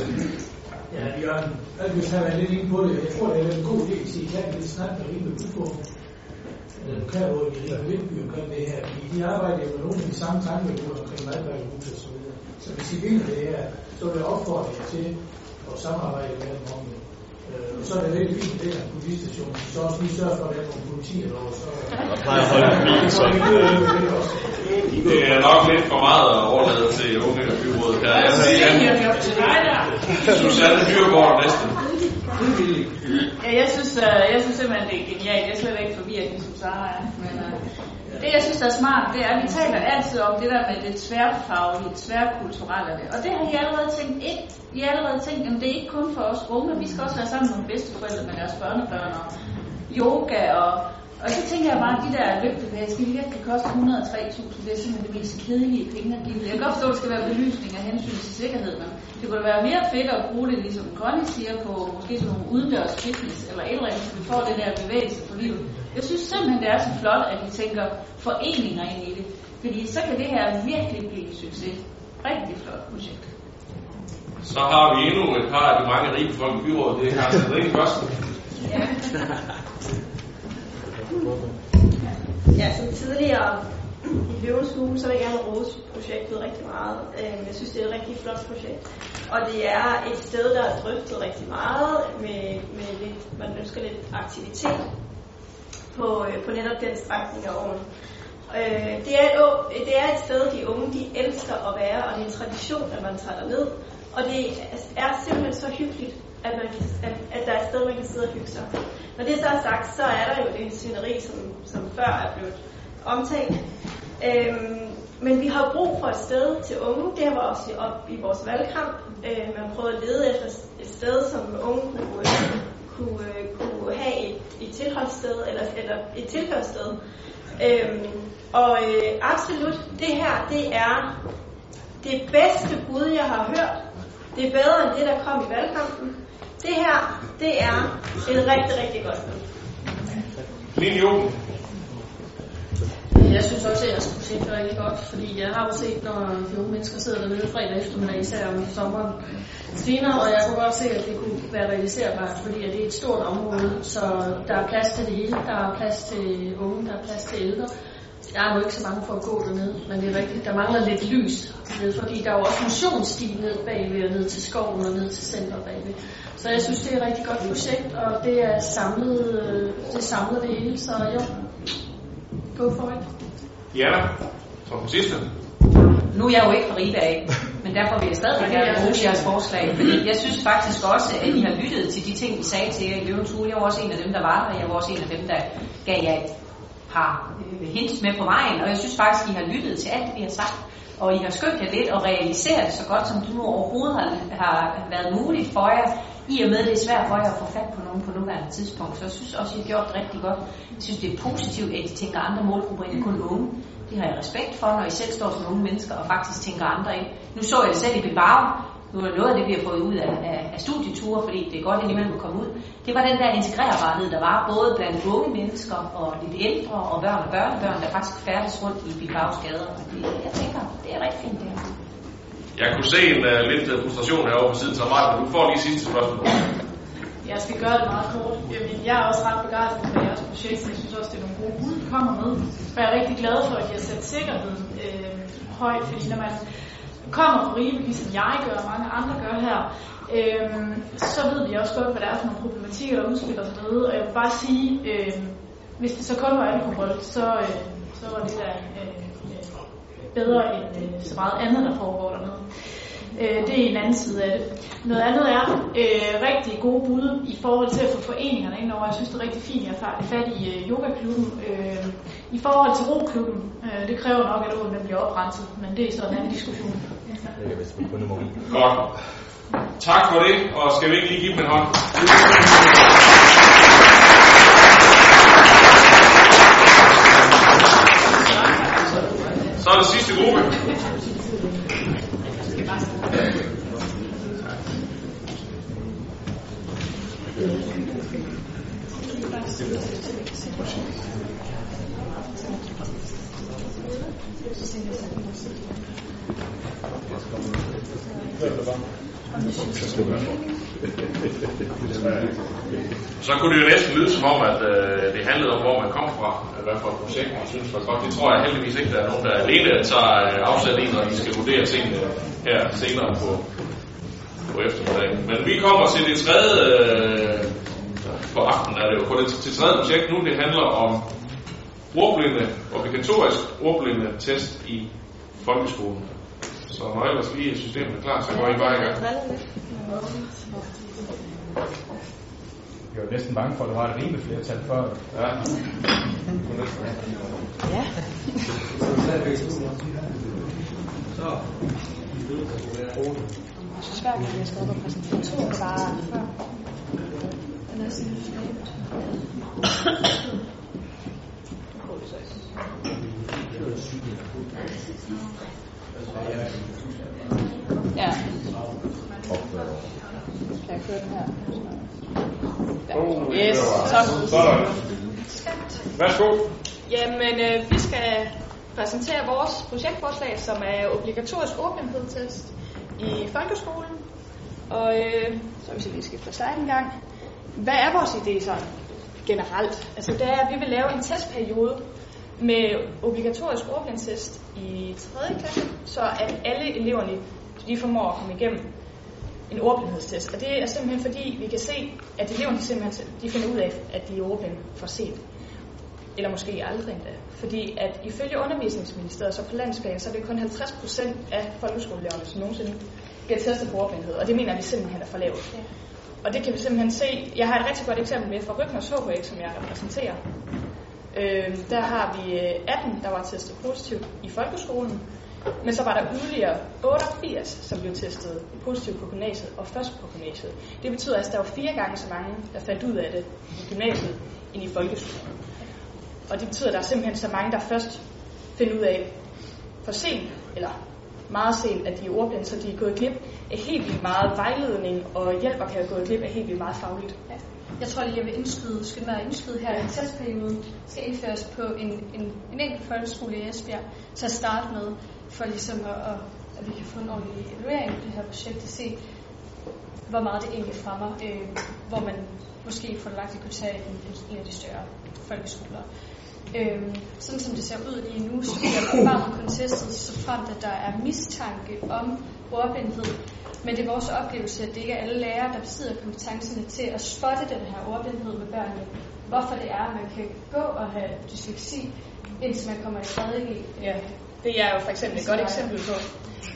Ja, Jørgen, jeg vil have været lidt inde på det. Jeg tror, det er en god idé, at I kan lidt snak med Ribe Udborg. Lokalrådet i Vindby omkring det her. Fordi de arbejder jo med nogle af de samme tankemål omkring madpakkehus og så videre. Så hvis I vil det her, så vil jeg opfordre jer til at samarbejde med dem om det. Øh, og så er det rigtig fint, at det er en politistation. Så også lige sørge for, at der er nogle politier derovre. Så, Og plejer at holde bilen sådan. Det er nok lidt for meget at overlade til unge og byrådet her. Jeg siger, Susanne Dyrgaard er næste. Ja, jeg synes, uh, jeg synes simpelthen, det er genialt. Jeg er slet ikke forvirret, ligesom Sara er. Men, uh, det, jeg synes, der er smart, det er, at vi taler altid om det der med det tværfaglige, tværkulturelle. Og det har I allerede tænkt ind. I har allerede tænkt, at det er ikke kun for os unge, vi skal også være sammen med nogle bedsteforældre med deres børnebørn og yoga og og så tænker jeg bare, at de der lygtepærer skal virkelig koste 103.000. Det er simpelthen det mest kedelige penge at give. Jeg kan godt forstå, at det skal være belysning af hensyn til sikkerhed, men det kunne være mere fedt at bruge det, ligesom Connie siger, på måske sådan nogle udendørs fitness eller et eller andet, så vi får det der bevægelse for livet. Jeg synes simpelthen, det er så flot, at vi tænker foreninger ind i det. Fordi så kan det her virkelig blive en succes. Rigtig flot projekt. Så har vi endnu et par af de mange rige folk i byrådet. Det er Carsten Rink først. <laughs> Ja. Ja, som tidligere i Løvens Hule, så vil jeg gerne rose projektet rigtig meget. Øhm, jeg synes, det er et rigtig flot projekt. Og det er et sted, der er drøftet rigtig meget med, med lidt, man ønsker lidt aktivitet på, øh, på netop den strækning af åren. Øh, det, er et, det er et sted, de unge de elsker at være, og det er en tradition, at man tager ned. Og det er simpelthen så hyggeligt, at, man kan, at, at der er et sted, man kan sidde og hygge sig. Når det så er sagt, så er der jo det sceneri, som, som før er blevet omtalt. Øhm, men vi har brug for et sted til unge. Det var også op i vores valgkamp. Øh, man prøvede at lede efter et sted, som unge kunne, øh, kunne, øh, kunne have et, et tilholdssted, eller, eller et tilhørssted. Øhm, og øh, absolut, det her, det er det bedste bud, jeg har hørt. Det er bedre end det, der kom i valgkampen. Det her, det er et rigtig, rigtig godt bud. Juhl. Jeg synes også, at jeres projekt er rigtig godt, fordi jeg har jo set, når de unge mennesker sidder dernede fredag eftermiddag, især om sommeren senere, og jeg kunne godt se, at det kunne være realiserbart, fordi at det er et stort område, så der er plads til det hele. Der er plads til unge, der er plads til ældre. Jeg er nu ikke så mange for at gå derned, men det er rigtigt, der mangler lidt lys fordi der er jo også motionssti ned bagved og ned til skoven og ned til center bagved. Så jeg synes, det er et rigtig godt projekt, og det er samlet, øh, det samler det hele, så jo, go for it. Diana, som den sidste. Nu er jeg jo ikke fra Ribe af, men derfor vil jeg stadig gerne bruge jeres forslag. Fordi jeg synes faktisk også, at I har lyttet til de ting, vi sagde til jer i Løvens Hule. Jeg var også en af dem, der var der, og jeg var også en af dem, der gav jer et par øh, hints med på vejen. Og jeg synes faktisk, at I har lyttet til alt, vi har sagt. Og I har skyndt jer lidt og realiseret det så godt, som det nu overhovedet har, har været muligt for jer. I og med, det er svært for jer at få fat på nogen på nuværende tidspunkt. Så jeg synes også, I har gjort det rigtig godt. Jeg synes, det er positivt, at I tænker andre målgrupper end kun unge. Det har jeg respekt for, når I selv står som unge mennesker og faktisk tænker andre ind. Nu så jeg det selv i Bilbao. Nu er noget af det, vi har fået ud af, af, af studieture, fordi det er godt indimellem at komme ud. Det var den der integrerbarhed, der var både blandt unge mennesker og lidt ældre og børn og børnebørn, der faktisk færdes rundt i Bilbaos gader. Og det, jeg tænker, det er rigtig fint det her. Jeg kunne se en uh, lidt øh, frustration herovre på siden, så Martin, du får lige sidste spørgsmål. Jeg skal gøre det meget kort. Jamen, jeg er også ret begejstret for jeres projekt. Jeg synes også, det er nogle gode bud, I kommer med. Og jeg er rigtig glad for, at I har sat sikkerheden øh, højt. Fordi når man kommer på Ribe, ligesom jeg gør og mange andre gør her, øh, så ved vi også godt, hvad der er for nogle problematikker, der udspiller sig derude. Og jeg vil bare sige, øh, hvis det så kun var alkohol, så, øh, så var det der øh, bedre end øh, så meget andet, der foregår dernede. Øh, det er en anden side af det. Noget andet er øh, rigtig gode bud i forhold til at få foreningerne ind over. Jeg synes, det er rigtig fint, at jeg har fat i øh, yogaklubben. Øh, I forhold til roklubben, øh, det kræver nok, at åen bliver oprenset, men det er så en anden diskussion. Godt. Tak for det, og skal vi ikke lige give dem en hånd? Så er det sidste gruppe. Så kunne det jo næsten lyde som om, at øh, det handlede om, hvor man kom fra, hvad for et projekt man synes var godt. Det tror jeg heldigvis ikke, der er nogen, der alene tager øh, afsat i, når de skal vurdere tingene her senere på, på på eftermiddagen. Men vi kommer til det tredje, øh, på aftenen er det jo, på det til tredje projekt nu, det handler om ordblinde, obligatorisk ordblinde test i folkeskolen. Så når ellers lige systemet er klar, så går I bare i gang. Jeg er næsten bange for, at du har et rimeligt flertal før. Ja. Ja. Så. Så svært, at jeg skal op og præsentere to, det var før. Den er sådan Ja. Kan jeg køre den her? Oh, Yes, så. Sådan. Værsgo. Jamen, øh, vi skal præsentere vores projektforslag, som er obligatorisk ordblindhedstest i folkeskolen. Og øh, så hvis jeg lige skifter slide en gang. Hvad er vores idé så generelt? Altså det er, at vi vil lave en testperiode med obligatorisk ordblindtest i 3. klasse, så at alle eleverne de formår at komme igennem en ordblindhedstest. Og det er simpelthen fordi, vi kan se, at eleverne simpelthen de finder ud af, at de er ordblinde for sent. Eller måske aldrig endda. Fordi at ifølge undervisningsministeriet, så på landsplan, så er det kun 50 procent af folkeskoleeleverne, som nogensinde bliver testet på ordblindhed. Og det mener vi simpelthen er for lavt. Ja. Og det kan vi simpelthen se. Jeg har et rigtig godt eksempel med fra Rygmers HHX, som jeg repræsenterer. Øh, der har vi 18, der var testet positivt i folkeskolen. Men så var der yderligere 88, som blev testet positivt på gymnasiet, og først på gymnasiet. Det betyder, at der var fire gange så mange, der fandt ud af det i gymnasiet, end i folkeskolen. Og det betyder, at der er simpelthen så mange, der først finder ud af for sent, eller meget sent, at de er ordblinde, så de er gået glip af helt vildt meget vejledning og hjælp og kan have gået glip af helt vildt meget fagligt. Ja. Jeg tror lige, jeg vil indskyde, skal være indskyde her, at testperioden skal indføres på en, en, en enkelt folkeskole i Esbjerg til at starte med, for ligesom at, at, at vi kan få en ordentlig evaluering af det her projekt og se, hvor meget det egentlig fremmer, øh, hvor man måske får lagt kunne tage en, en af de større folkeskoler. Øh, sådan som det ser ud lige nu, så bliver barnet kun testet, så frem at der er mistanke om ordblindhed. Men det er vores oplevelse, at det ikke er alle lærere, der besidder kompetencerne til at spotte den her ordblindhed med børnene. Hvorfor det er, at man kan gå og have dysleksi, indtil man kommer i 3. Ja, det er jo for eksempel et godt eksempel på.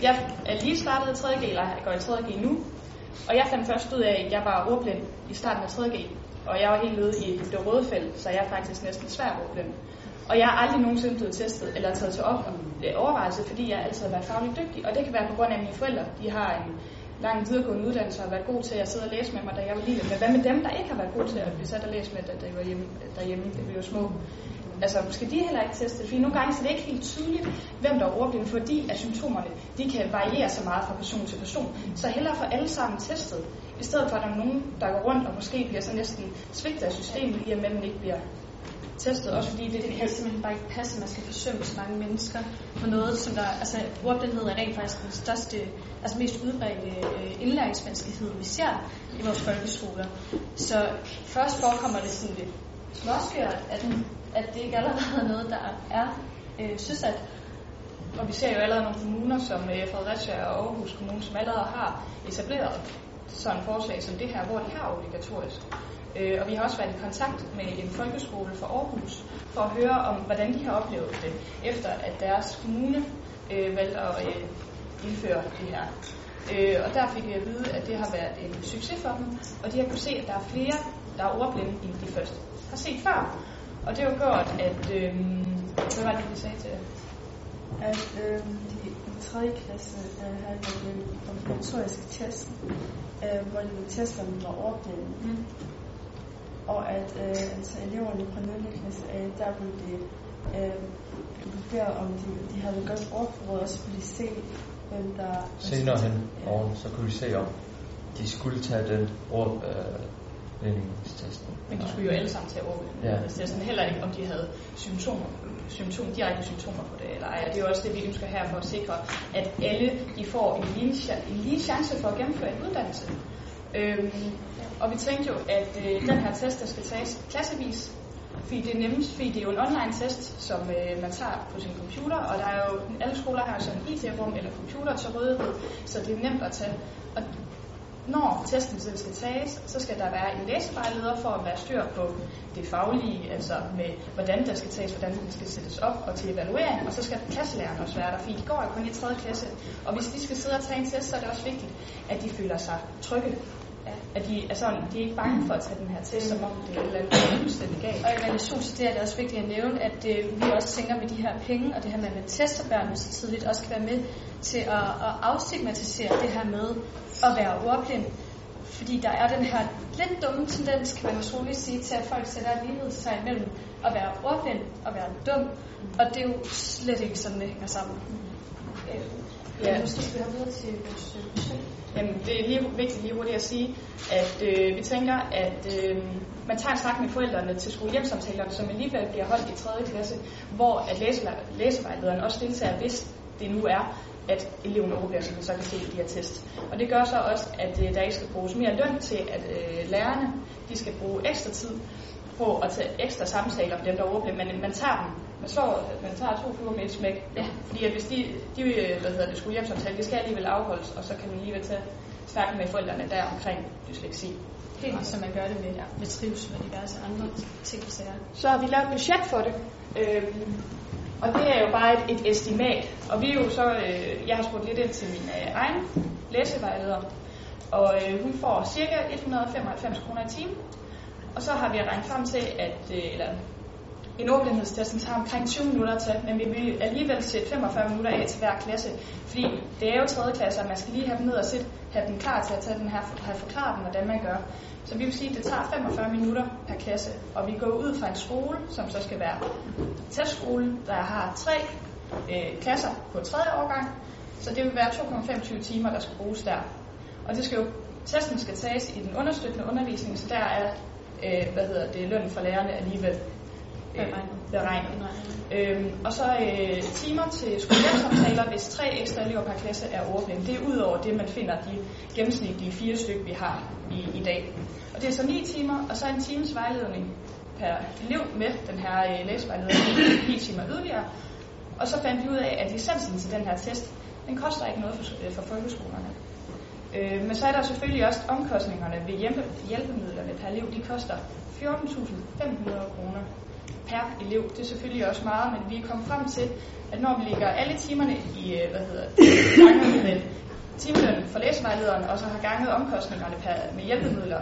Jeg er lige startet i 3. eller jeg går i 3.G nu, og jeg fandt først ud af, at jeg var ordblind i starten af 3. G. Og jeg var helt nede i det røde felt, så jeg er faktisk næsten svær ordblind. Og jeg har aldrig nogensinde blevet testet eller taget til op øh, overvejelse, fordi jeg altid har været fagligt dygtig. Og det kan være på grund af, mine forældre de har en lang videregående uddannelse og har været gode til at sidde og læse med mig, da jeg var lille. Men hvad med dem, der ikke har været gode til at blive sat og læse med, da de var hjemme, derhjemme, da vi var små? Altså, skal de heller ikke teste? Fordi nogle gange så er det ikke helt tydeligt, hvem der er ordblind, fordi at symptomerne de kan variere så meget fra person til person. Så hellere få alle sammen testet, i stedet for at der er nogen, der går rundt og måske bliver så næsten svigtet af systemet, i og med at man ikke bliver testet, også fordi det, det kan simpelthen bare ikke passe, at man skal forsømme så mange mennesker på noget, som der, altså ordblindhed er rent faktisk den største, altså mest udbredte øh, indlæringsvanskelighed, vi ser i vores folkeskoler. Så først forekommer det sådan lidt småskørt, at, at det ikke allerede er noget, der er øh, søsat. Og vi ser jo allerede nogle kommuner, som øh, Fredericia og Aarhus Kommune, som allerede har etableret sådan et forslag som det her, hvor de har obligatorisk. Øh, og vi har også været i kontakt med en folkeskole fra Aarhus for at høre om, hvordan de har oplevet det, efter at deres kommune øh, valgte at øh, indføre det her. Øh, og der fik vi at vide, at det har været en succes for dem, og de har kunnet se, at der er flere, der er ordblinde, end de først har set før. Og det har jo gjort, at... Øh, hvad var det, de sagde til At øh, de i 3. klasse øh, havde en obligatorisk test, øh, hvor de ville teste, om de var ordblinde. Mm og at øh, altså eleverne fra 0. klasse af, der blev det øh, vurderet, om de, de havde godt ordforråd, og så kunne de se, hvem der... Senere hen over, så kunne vi se, om de skulle tage den ord, øh, Men de skulle jo alle sammen tage ordblindingstesten. Ja. Altså, det er sådan heller ikke, om de havde symptomer, symptom, direkte symptomer på det, eller ej. Det er jo også det, vi ønsker her for at sikre, at alle de får en lige, en lige chance for at gennemføre en uddannelse. Øhm, og vi tænkte jo, at øh, den her test, der skal tages klassevis, fordi det er nemmest, fordi det er jo en online test, som øh, man tager på sin computer, og der er jo, alle skoler har sådan IT-rum eller computer til rådighed, så det er nemt at tage. Og når testen selv skal tages, så skal der være en læsevejleder for at være styr på det faglige, altså med hvordan der skal tages, hvordan den skal sættes op og til evaluering, og så skal klasselæreren også være der, fordi de går jo kun i 3. klasse, og hvis de skal sidde og tage en test, så er det også vigtigt, at de føler sig trygge. At de er, sådan, de er ikke bange for at tage den her test, som om det er et eller andet fuldstændig galt. Og i relation til det er det også vigtigt at nævne, at øh, vi også tænker med de her penge, og det her med, at man tester børnene så tidligt, også kan være med til at, at afstigmatisere det her med at være ordblind. Fordi der er den her lidt dumme tendens, kan man også roligt sige, til at folk sætter livet sig imellem at være ordblind og være dum. Og det er jo slet ikke sådan, det hænger sammen. Øh, Ja. Måske skal vi have videre til vores budget. Jamen, det er lige vigtigt lige hurtigt at sige, at øh, vi tænker, at øh, man tager en snak med forældrene til skolehjemsamtalerne, som alligevel bliver holdt i 3. klasse, hvor at læse, læsevejlederen også deltager, hvis det nu er, at eleven overbærer, som vi så kan se i de her test. Og det gør så også, at øh, der ikke skal bruges mere løn til, at øh, lærerne de skal bruge ekstra tid på at tage ekstra samtaler med dem, der overbærer, men man tager dem man, slår, man tager to fluer med et smæk. Ja. Fordi at hvis de, de hvad hedder det, skulle hjemsamtale, det skal alligevel afholdes, og så kan man alligevel tage snakke med forældrene der omkring dysleksi. Helt som man gør det med, ja, med trivsel og diverse andre ting og sager. Så har vi lavet et budget for det. Øhm, og det er jo bare et, et estimat. Og vi er jo så, øh, jeg har spurgt lidt ind til min øh, egen læsevejleder, og øh, hun får cirka 195 kroner i timen. Og så har vi regnet frem til, at øh, eller en ordblindhedstesten tager omkring 20 minutter til, men vi vil alligevel sætte 45 minutter af til hver klasse, fordi det er jo 3. klasse, og man skal lige have dem ned og sætte, have dem klar til at tage den her, have forklaret dem, hvordan man gør. Så vi vil sige, at det tager 45 minutter per klasse, og vi går ud fra en skole, som så skal være testskole, der har tre øh, klasser på tredje årgang, så det vil være 2,25 timer, der skal bruges der. Og det skal jo, testen skal tages i den understøttende undervisning, så der er øh, hvad hedder det, løn for lærerne alligevel beregnet. Øhm, og så øh, timer til skolehjemsamtaler, hvis tre ekstra elever per klasse er ordblinde. Det er ud over det, man finder de gennemsnitlige fire stykker, vi har i, i dag. Og det er så ni timer, og så en times vejledning per elev med den her øh, læsevejledning, ni timer yderligere. Og så fandt vi ud af, at licensen til den her test, den koster ikke noget for, øh, for folkeskolerne. Øh, men så er der selvfølgelig også omkostningerne ved hjælpe, hjælpemidlerne per elev. De koster 14.500 kroner per elev. Det er selvfølgelig også meget, men vi er kommet frem til, at når vi lægger alle timerne i, øh, hvad hedder det, timeløn for læsevejlederen, og så har ganget omkostningerne per, med hjælpemidler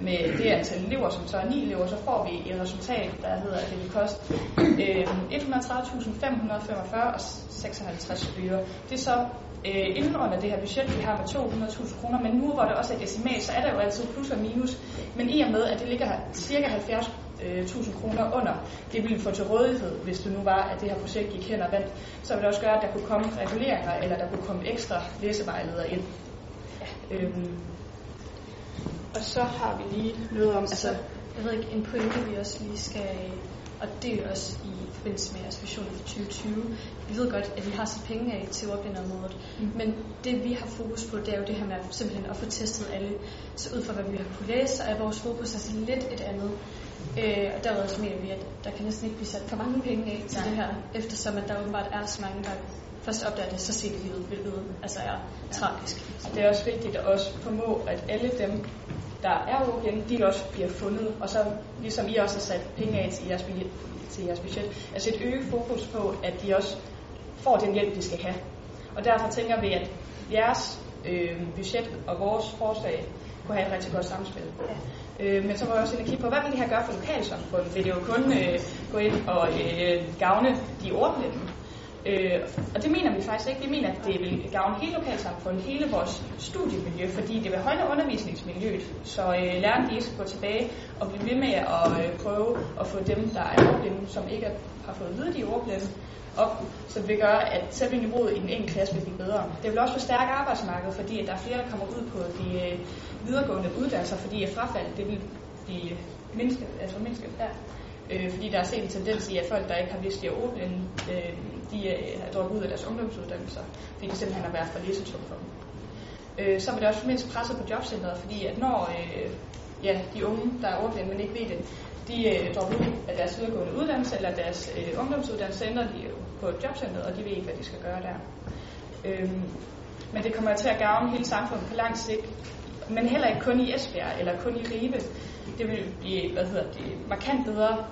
med det antal elever, som så er 9 elever, så får vi et resultat, der hedder, at det vil koste øh, 130.545 og 56 øre. Det er så øh, inden under det her budget, vi har med 200.000 kroner, men nu hvor det også er decimal, så er der jo altid plus og minus. Men i og med, at det ligger cirka 70 1000 kroner under det, vi ville få til rådighed, hvis det nu var, at det her projekt gik hen og vandt, så ville det også gøre, at der kunne komme reguleringer, eller der kunne komme ekstra læsevejledere ind. Ja. Øhm. Og så har vi lige noget om... Altså, jeg ved ikke, en pointe vi også lige skal, og det er også i forbindelse med jeres vision for 2020. Vi ved godt, at vi har sat penge af til ordblindområdet, mm. men det vi har fokus på, det er jo det her med simpelthen at få testet alle. Så ud fra hvad vi har kunne læse, så er vores fokus altså lidt et andet. Øh, og derudover så mener vi, at der kan næsten ikke blive sat for mange penge af til Nej. det her, eftersom at der åbenbart er så mange, der først opdager det så set i livet, hvilket altså er tragisk. Det er også vigtigt at også formå, at alle dem, der er ordblinde, de også bliver fundet, og så ligesom I også har sat penge af til jeres, budget, til jeres budget, altså et øget fokus på, at de også får den hjælp, de skal have. Og derfor tænker vi, at jeres øh, budget og vores forslag kunne have et rigtig godt samspil. Ja. Øh, men så var jeg også inde og kigge på, hvad vil det her gøre for lokalsamfundet? Vil det jo kun øh, gå ind og øh, gavne de ordblinde? Øh, og det mener vi faktisk ikke. Vi mener, at det vil gavne hele lokalsamfundet, hele vores studiemiljø, fordi det vil højne undervisningsmiljøet, så øh, lærerne de skal gå tilbage og blive ved med at øh, prøve at få dem, der er ordblinde, som ikke har fået at vide, de ordblinde, op, så det vil gøre, at selve niveauet i den enkelte klasse vil blive bedre. Det vil også forstærke arbejdsmarkedet, fordi at der er flere, der kommer ud på de øh, videregående uddannelser, fordi at frafald det vil blive mindsket, altså mindsket der. Øh, fordi der er set en tendens i, at folk, der ikke har vidst, i at åbne, øh, de øh, er droppet ud af deres ungdomsuddannelser, fordi det simpelthen har været for læsetungt for dem. Øh, så vil det også mindst presset på jobcentret, fordi at når øh, ja, de unge, der er ordblinde, men ikke ved det, de øh, dropper ud af deres videregående uddannelse eller deres øh, ungdomsuddannelse, ender de jo på jobcentret, og de ved ikke, hvad de skal gøre der. Øh, men det kommer til at gavne hele samfundet på lang sigt, men heller ikke kun i Esbjerg eller kun i Ribe. Det vil blive hvad hedder det, markant bedre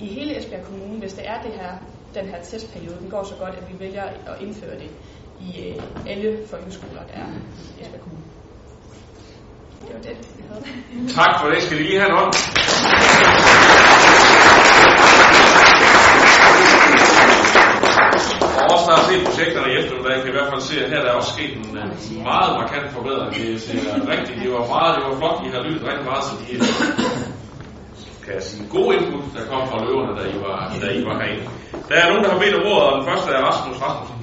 i hele Esbjerg Kommune, hvis det er det her, den her testperiode. Den går så godt, at vi vælger at indføre det i øh, alle folkeskoler, der er i Esbjerg Kommune. Det var det, jeg havde. Tak for det. Skal I lige have en hånd? Og der projekterne i eftermiddag, kan i hvert fald se, at her der er også sket en øh, meget markant forbedring. Det ser rigtigt, det var meget, det var flot, I har lyttet rigtig meget til de øh, kan jeg sige, gode input, der kom fra løverne, da I var, da I var herinde. Der er nogen, der har bedt om ordet, og den første er Rasmus Rasmussen.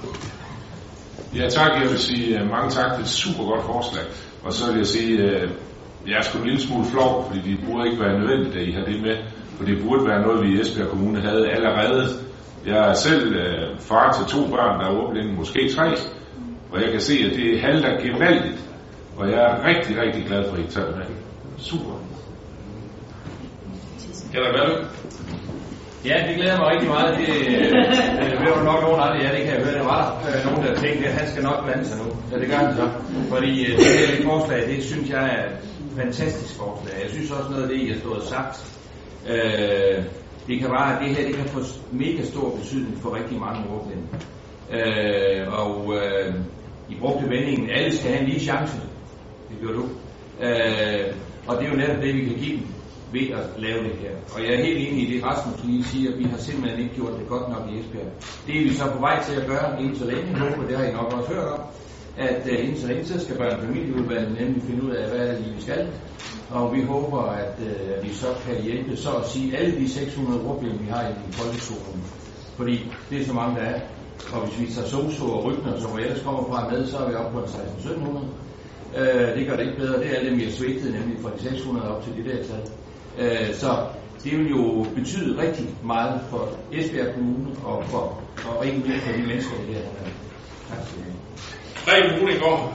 Ja, tak. Jeg vil sige øh, mange tak. Det er et super godt forslag. Og så vil jeg sige, jeg er sgu en lille smule flov, fordi det burde ikke være nødvendigt, at I har det med. For det burde være noget, vi i Esbjerg Kommune havde allerede. Jeg er selv øh, far til to børn, der er ordblinde, måske tre. Og jeg kan se, at det halter gevaldigt. Og jeg er rigtig, rigtig glad for, at I tager med. Super. Kan der være det? Ja, det glæder mig rigtig meget. Det, øh, det var nok nogen andre, ja, det kan jeg høre. Der var der øh, nogen, der tænkte, at han skal nok blande sig nu. Ja, det gør han så. Fordi øh, det her forslag, det synes jeg er et fantastisk forslag. Jeg synes også noget af det, I har stået og sagt. Øh, det kan bare, det her det kan få mega stor betydning for rigtig mange ordblinde. Øh, og øh, I brugte vendingen, alle skal have en lige chance. Det gjorde du. Øh, og det er jo netop det, vi kan give dem ved at lave det her. Og jeg er helt enig i det, Rasmus lige siger, at vi har simpelthen ikke gjort det godt nok i Esbjerg. Det er vi så på vej til at gøre inden så længe nu, og det har I nok også hørt om, at uh, inden så længe, så skal børn- og familieudvalget nemlig finde ud af, hvad er det lige, vi skal. Og vi håber, at uh, vi så kan hjælpe, så at sige, alle de 600 ordblinde, vi har i folkeskolen. Fordi det er så mange, der er. Og hvis vi tager soso og rygner, som ellers kommer fra med, så er vi oppe på en 1600 Øh, det gør det ikke bedre. Det er dem, vi har svigtet, nemlig fra de 600 op til de der tal. Øh, så det vil jo betyde rigtig meget for Esbjerg Kommune og for og ikke mindst for de mennesker, der er her. Tak skal I have. Preben Bruninggaard.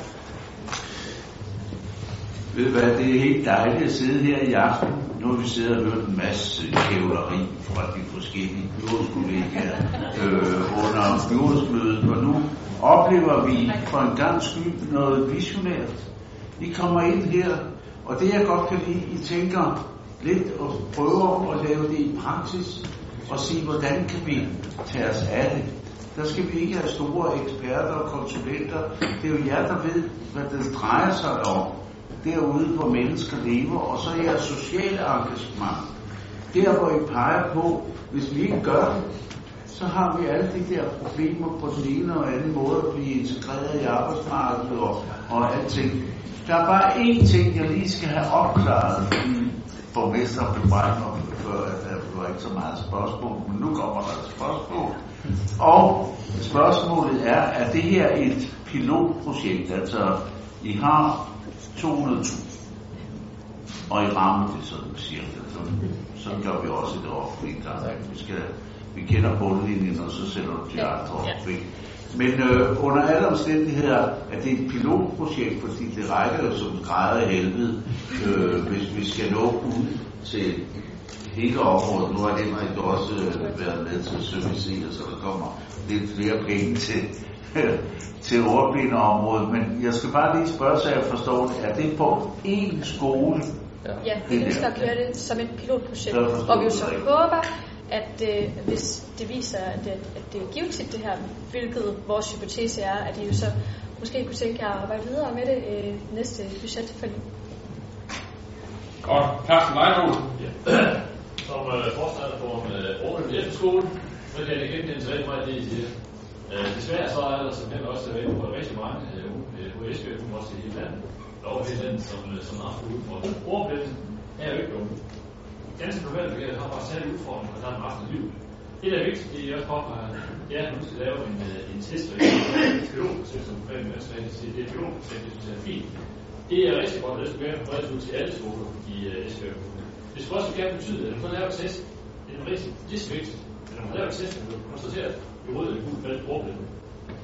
Ved du hvad, det er helt dejligt at sidde her i aften. Nu har vi siddet og hørt en masse kævleri fra de forskellige byrådskollegaer øh, under byrådsmødet, og nu oplever vi for en gang skyld noget visionært. I kommer ind her, og det jeg godt kan lide, I tænker lidt og prøver at lave det i praksis, og sige, hvordan kan vi tage os af det. Der skal vi ikke have store eksperter og konsulenter. Det er jo jer, der ved, hvad det drejer sig om derude, hvor mennesker lever, og så jeres sociale engagement. Der, hvor I peger på, hvis vi ikke gør det, så har vi alle de der problemer på den ene og anden måde at blive integreret i arbejdsmarkedet og, og alting. Der er bare én ting, jeg lige skal have opklaret, fordi borgmester blev brændt om før, at der var ikke så meget spørgsmål, men nu kommer der et spørgsmål. Og spørgsmålet er, er det her et pilotprojekt? Altså, I har 200.000, og I rammer det sådan cirka. Sådan, sådan gør vi også i det offentlige gang. Vi, skal, vi kender bundlinjen, og så sætter du de andre op. Ikke? Men øh, under alle omstændigheder er det et pilotprojekt, fordi det rækker jo som græder helvede, øh, hvis vi skal nå ud til hele området. Nu har det jo også øh, været med til service, så der kommer lidt flere penge til, <laughs> til ordblindeområdet. Men jeg skal bare lige spørge, så jeg forstår det. Er det på én skole? Ja, vi ønsker at køre det som et pilotprojekt, hvor vi så håber, at øh, hvis det viser, at det, at det er givetigt det her, hvilket vores hypotese er, at I jo så måske kunne tænke jer at arbejde videre med det øh, næste budget for Godt. Carsten Leinold. Som øh, forstander på en øh, ordentlig efterskole, så kan jeg genkende til rigtig meget det, I siger. Øh, desværre så er der simpelthen også øh, på rigtig mange øh, øh, på Esbjerg, men også i hele landet, og over hele landet, som, øh, som har haft udfordringer. Ordblinde er jo ikke dumme. Ganske normalt, at har bare særlige udfordringer, og der er en resten af livet. Det, der er vigtigt, det er også påpeger, det er, at man skal lave en, øh, en test, og en pilotprojekt, som Preben Venstre siger, det er pilotprojekt, det synes jeg er fint. Det er rigtig godt, at det skal være bredt ud til alle skoler i uh, Esbjerg Kommune. Det skal også gerne betyde, at når man laver test, det er rigtig distrikt, men når man laver test, og man konstaterer, at vi rød eller gul fald ordblinde,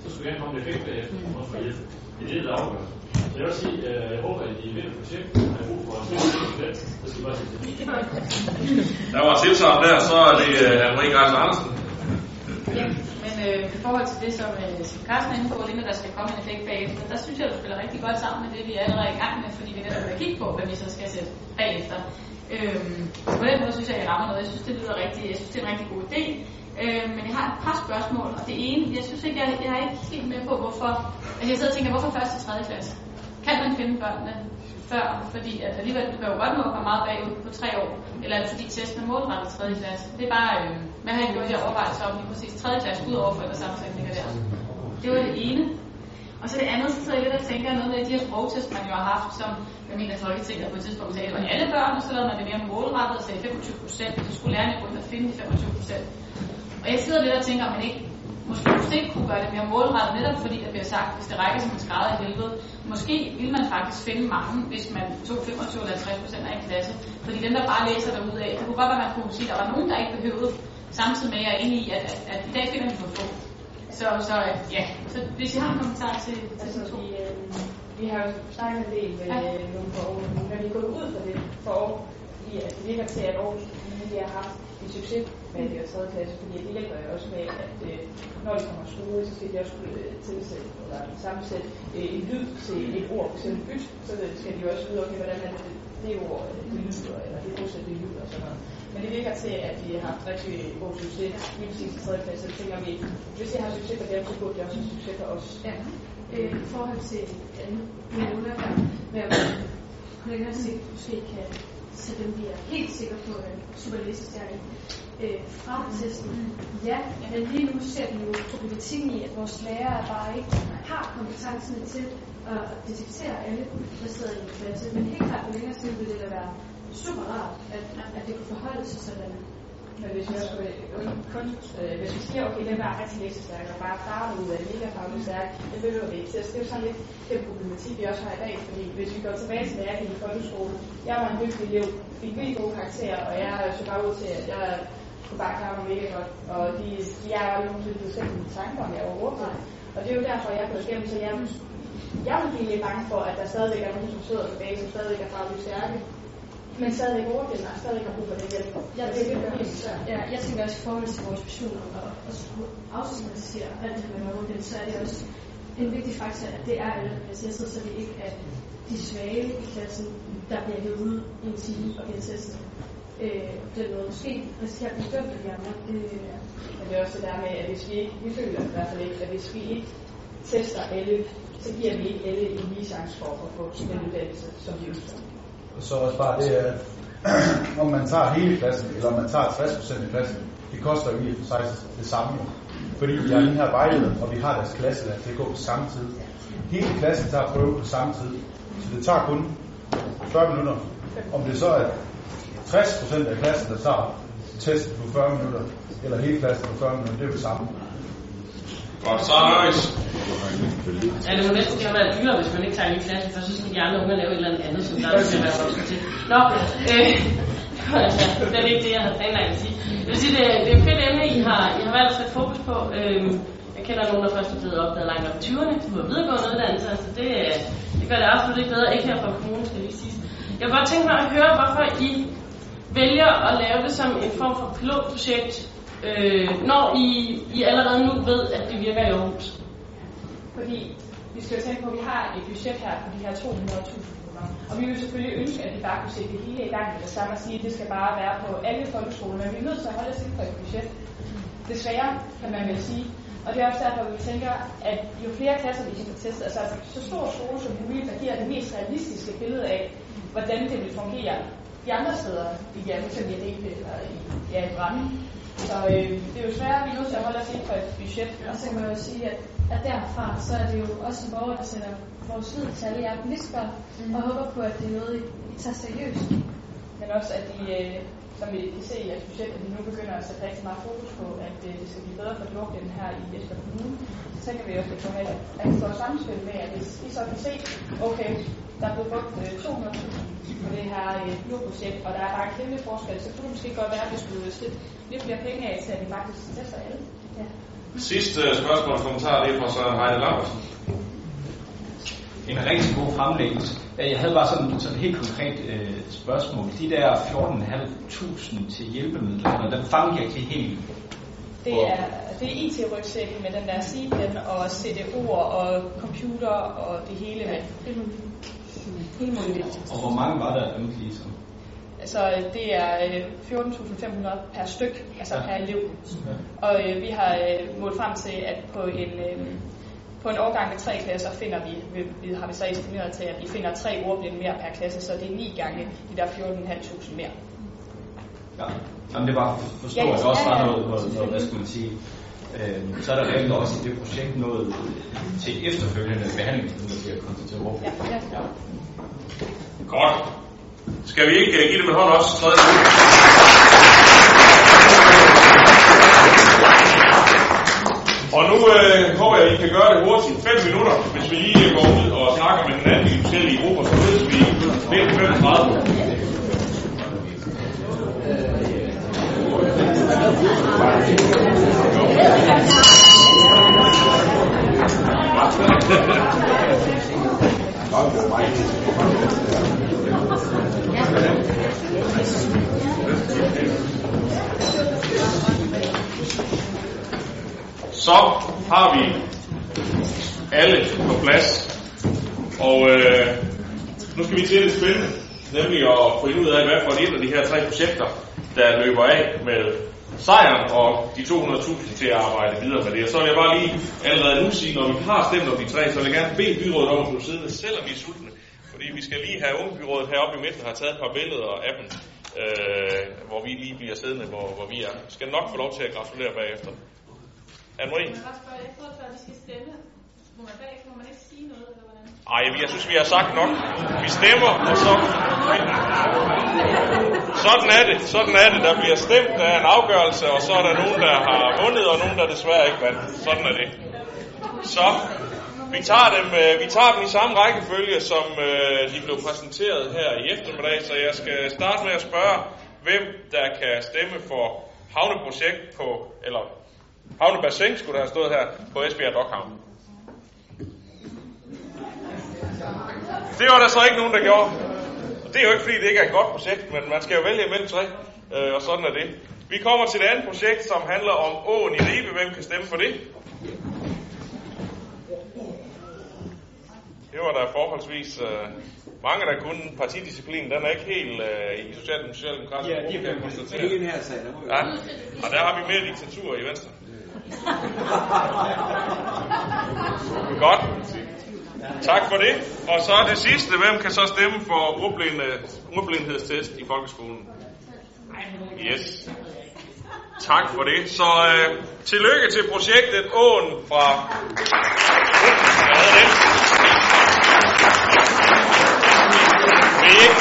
så skal vi gerne komme en effekt bagefter, og også få hjælp. Det er det, der afgør. Så jeg vil sige, at jeg håber, at I et projekt, har brug for en spændende så skal I bare sige det. Der var tilsagt der, så er det uh, Henrik Reis Andersen. Ja, men Øh, I forhold til det, som, øh, som Carsten er inde på, det med, der skal komme en effekt bagefter, der synes jeg, du spiller rigtig godt sammen med det, vi er allerede i gang med, fordi vi netop vil kigge på, hvad vi så skal sætte bagefter. Øhm, på den måde synes jeg, at jeg rammer noget. Jeg synes, det lyder rigtig, jeg synes, det er en rigtig god idé. Øhm, men jeg har et par spørgsmål, og det ene, jeg synes ikke, jeg, jeg er ikke helt med på, hvorfor, jeg sidder og tænker, hvorfor først til tredje klasse? Kan man finde børnene før, fordi at alligevel du kan jo godt nå at komme meget bagud på tre år, eller er det fordi testen er målrettet tredje klasse? Det er bare, øh, hvad har I gjort i overvejelser om lige præcis tredje klasse, ud over forældresammensætninger der? Det var det ene. Og så det andet, så sidder jeg lidt og tænker noget med de her sprogtest, man jo har haft, som jeg mener, Folketinget på et tidspunkt sagde, at alle børn, og så lavede man det mere målrettet og sagde 25 procent, så skulle lærerne gå ud og finde de 25 procent. Og jeg sidder lidt og tænker, om man ikke måske måske kunne gøre det mere målrettet, netop fordi der bliver sagt, hvis det rækker som en skrædder i helvede. Måske ville man faktisk finde mange, hvis man tog 25 eller 50 procent af en klasse. Fordi dem, der bare læser derud af, det kunne godt være, man kunne sige, at der var nogen, der ikke behøvede, samtidig med, at jeg er enig i, at, at, at i dag finder vi for få. Så, så ja, så hvis I har en kommentar til, til Altså, altså, vi, øh, vi har jo snakket en del med Ja. ja. nogle for år, når vi er gået ud for det for år, i at det virker til, at Aarhus Kommune har haft en succes med det og 3. klasse, fordi det hjælper jo også med, at øh, når de kommer i skole, så skal de også kunne øh, tilsætte eller sammensætte øh, en lyd til et ord, f.eks. byt, så skal de jo også vide, okay, hvordan er det, det ord, øh, det lyder, eller det bosæt, det lyder og sådan noget. Men det virker til, at de har haft rigtig god succes lige præcis i 3. klasse, så tænker vi, hvis de har succes for dem, så burde de også have succes for os. Ja. Øh, I forhold til andet, vi med at man på længere sigt måske kan så dem, vi er helt sikre på, at super læsestærke øh, fra testen. Ja, men lige nu ser vi jo problematikken i, at vores lærere bare ikke har kompetencen til at detektere alle, der sidder i en klasse. Men helt klart på længere sigt vil det da være super rart, at, at det kunne forholde sig sådan. Men hvis jeg skulle, øh, kun, øh, hvis vi siger, okay, den der er rigtig læsestærk, og bare starter ud af mega fagligt stærk, det behøver vi ikke til. Så det er jo sådan lidt den problematik, vi også har i dag, fordi hvis vi går tilbage til, lærerne i folkeskolen, jeg var en dygtig elev, fik vildt gode karakterer, og jeg så bare ud til, at jeg kunne bare klare mig mega godt, og de, de er jo aldrig nogensinde blevet mine tanker, om jeg overhovedet har. Og det er jo derfor, jeg er gået igennem, så jeg, jeg vil blive lidt bange for, at der stadigvæk er nogen, som sidder tilbage, som stadigvæk er fagligt stærke, men stadigvæk overgælder, og stadigvæk har brug for den hjælp. Jeg, det er tænker, det, helt svært. ja, jeg tænker også i forhold til vores at, at skulle afstigmatisere alt det med overgæld, så er det også en vigtig faktor, at det er alle placeret, så det ikke er de svage i klassen, der bliver hævet ud i en time og bliver testet. Øh, den måde måske risikerer at blive dømt af de andre. Øh, Men det er også det der med, at hvis vi ikke, vi føler i hvert fald ikke, at hvis vi ikke tester alle, så giver vi ikke alle en lige chance for at få den uddannelse, som de ønsker. Og så også bare det, at <clears throat> om man tager hele klassen, eller om man tager 60% af klassen, det koster jo i og for sig det samme. Fordi vi har den her vejleder, og vi har deres klasse, der det går på samme tid. Hele klassen tager prøve på samme tid. Så det tager kun 40 minutter. Om det så er 60% af klassen, der tager testen på 40 minutter, eller hele klassen på 40 minutter, det er jo det samme. Godt, så er. Ja, det må næsten gerne være dyrere, hvis man ikke tager en ny klasse, for så skal de andre unge lave et eller andet andet, som der er til at være voksen til. Nå, øh, <laughs> det er altså ikke det, jeg havde planlagt at sige. Jeg vil sige, det, det er et fedt emne, I har, I har valgt at sætte fokus på. Øh, jeg kender nogen, der først er blevet opdaget langt op i 20'erne, som har videregående uddannelse, altså det, øh, det gør det absolut ikke bedre, ikke her fra kommunen, skal lige sige. Jeg kunne godt tænke mig at høre, hvorfor I vælger at lave det som en form for pilotprojekt, øh, når I, I allerede nu ved, at det virker i Aarhus. Fordi vi skal jo tænke på, at vi har et budget her på de her 200.000 kroner. Og vi vil selvfølgelig ønske, at vi bare kunne sætte det hele i gang med det samme og sige, at det skal bare være på alle folkeskoler. Men vi er nødt til at holde os inden for et budget. Desværre, kan man vel sige. Og det er også derfor, at vi tænker, at jo flere klasser vi kan få altså, testet, altså så stor skole som muligt, der giver det mest realistiske billede af, hvordan det vil fungere de andre steder, i ja, f.eks. i Ribe eller i, ja, i Brande. Så øh, det er jo svært, at vi er nødt til at holde os inden for et budget. Og så kan man jo sige, at, at derfra, så er det jo også en borger, der sætter vores lyd til alle jer politikere, mm. og håber på, at det er noget, I, I tager seriøst. Men også, at de, øh, som vi kan se i jeres budget, at vi nu begynder at sætte rigtig meget fokus på, at øh, det skal blive bedre for lukningen her i Esbjerg Kommune. Så tænker vi også, at det kan have at det står samspil med, at hvis I så kan se, okay, der er blevet brugt øh, 200.000 på det her øh, pilotprojekt, og der er bare en kæmpe forskel, så kunne det måske godt være, at vi skulle sætte lidt flere penge af til, at vi faktisk tester alle. Ja. Sidste spørgsmål og kommentar, det er fra Søren Heide Laursen. En rigtig god fremlæggelse. Jeg havde bare sådan, sådan et helt konkret øh, spørgsmål. De der 14.500 til hjælpemidler, dem fremgik jeg ikke helt. Det er, det er IT-rygsækken med den der CPEN og CDU'er og computer og det hele med. Og hvor mange var der af dem ligesom? Altså det er øh, 14.500 per styk, altså per elev. Og øh, vi har øh, målt frem til, at på en, øh, på en årgang med tre klasser finder vi, vi, vi har vi så estimeret til, at vi finder tre ordblinde mere per klasse, så det er ni gange de der 14.500 mere. Ja. Jamen det var for forstå, Ja, ja, at der også ja, var ja. noget, noget, noget hvad skal man sige, øh, så er der reelt også i det projekt noget til efterfølgende behandling, der bliver konstateret over. Ja, ja, ja. Godt. Skal vi ikke uh, give dem en hånd også? Tredje Og nu øh, håber jeg, at I kan gøre det hurtigt. 5 minutter, hvis vi lige går ud og snakker med hinanden i forskellige grupper, så mødes vi ved 35. Så har vi alle på plads. Og øh, nu skal vi til det spændende, nemlig at finde ud af, hvad for et af de her tre projekter, der løber af med sejren og de 200.000 til at arbejde videre med det. Og så vil jeg bare lige allerede nu sige, når vi har stemt om de tre, så vil jeg gerne bede byrådet om at blive siddende, selvom vi er sultne. Fordi vi skal lige have ungebyrådet heroppe i midten, har taget et par billeder af dem, øh, hvor vi lige bliver siddende, hvor, hvor vi er. Vi skal nok få lov til at gratulere bagefter. Anne-Marie? Jeg bare spørge efter, før vi skal stemme. Må man bagefter, må man ikke sige noget, eller? Ej, jeg synes, vi har sagt nok. Vi stemmer, og så... Sådan er det, sådan er det. Der bliver stemt, der er en afgørelse, og så er der nogen, der har vundet, og nogen, der desværre ikke vandt. Sådan er det. Så vi tager dem, øh, vi tager dem i samme rækkefølge, som øh, de blev præsenteret her i eftermiddag, så jeg skal starte med at spørge, hvem der kan stemme for havneprojekt på, eller havnebassin skulle der have stået her, på Esbjerg Dokhavn. Det var der så ikke nogen, der gjorde. Og det er jo ikke, fordi det ikke er et godt projekt, men man skal jo vælge imellem tre, øh, og sådan er det. Vi kommer til det andet projekt, som handler om åen i Ribe. Hvem kan stemme for det? Det var der forholdsvis øh, mange, der kunne partidisciplinen. Den er ikke helt øh, i Socialdemokratiet, Ja, de er kan konstatere. ikke i den her sag, Ja, og der har vi mere diktatur i Venstre. <laughs> Godt. Tak for det. Og så det sidste. Hvem kan så stemme for øh, ordblindhedstest i folkeskolen? Yes. Tak for det. Så øh, tillykke til projektet Åen fra... Vil I ikke?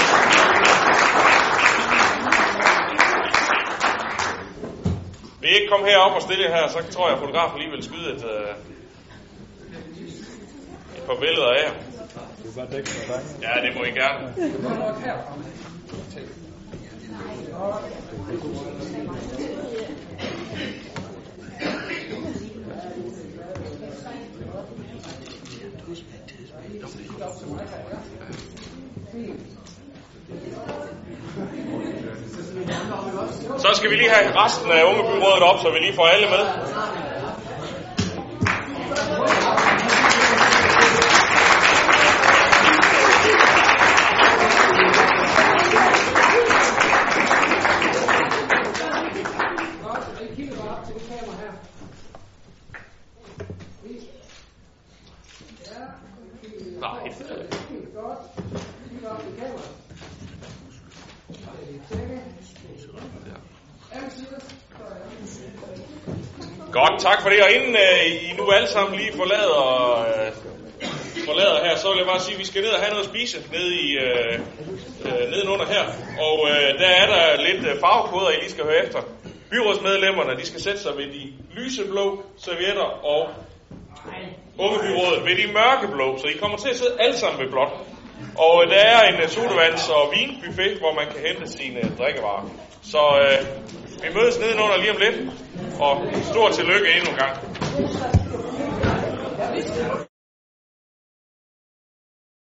Vil ikke komme herop og stille her, så tror jeg, at fotografen lige vil skyde et, øh, par billeder af jer. Ja, det må I gerne. Så skal vi lige have resten af ungebyrådet op, så vi lige får alle med. Godt, tak for det. Og inden øh, I nu alle sammen lige forlader, øh, forlader her, så vil jeg bare sige, at vi skal ned og have noget at spise nede i, øh, øh, nedenunder her. Og øh, der er der lidt øh, farvekoder, I lige skal høre efter. Byrådsmedlemmerne, de skal sætte sig ved de lyseblå servietter, og ungebyrådet ved de mørkeblå, så I kommer til at sidde alle sammen ved blåt. Og øh, der er en øh, sodavands- og vinbuffet, hvor man kan hente sine øh, drikkevarer. Så øh, vi mødes nedenunder lige om lidt, og stort tillykke endnu en gang.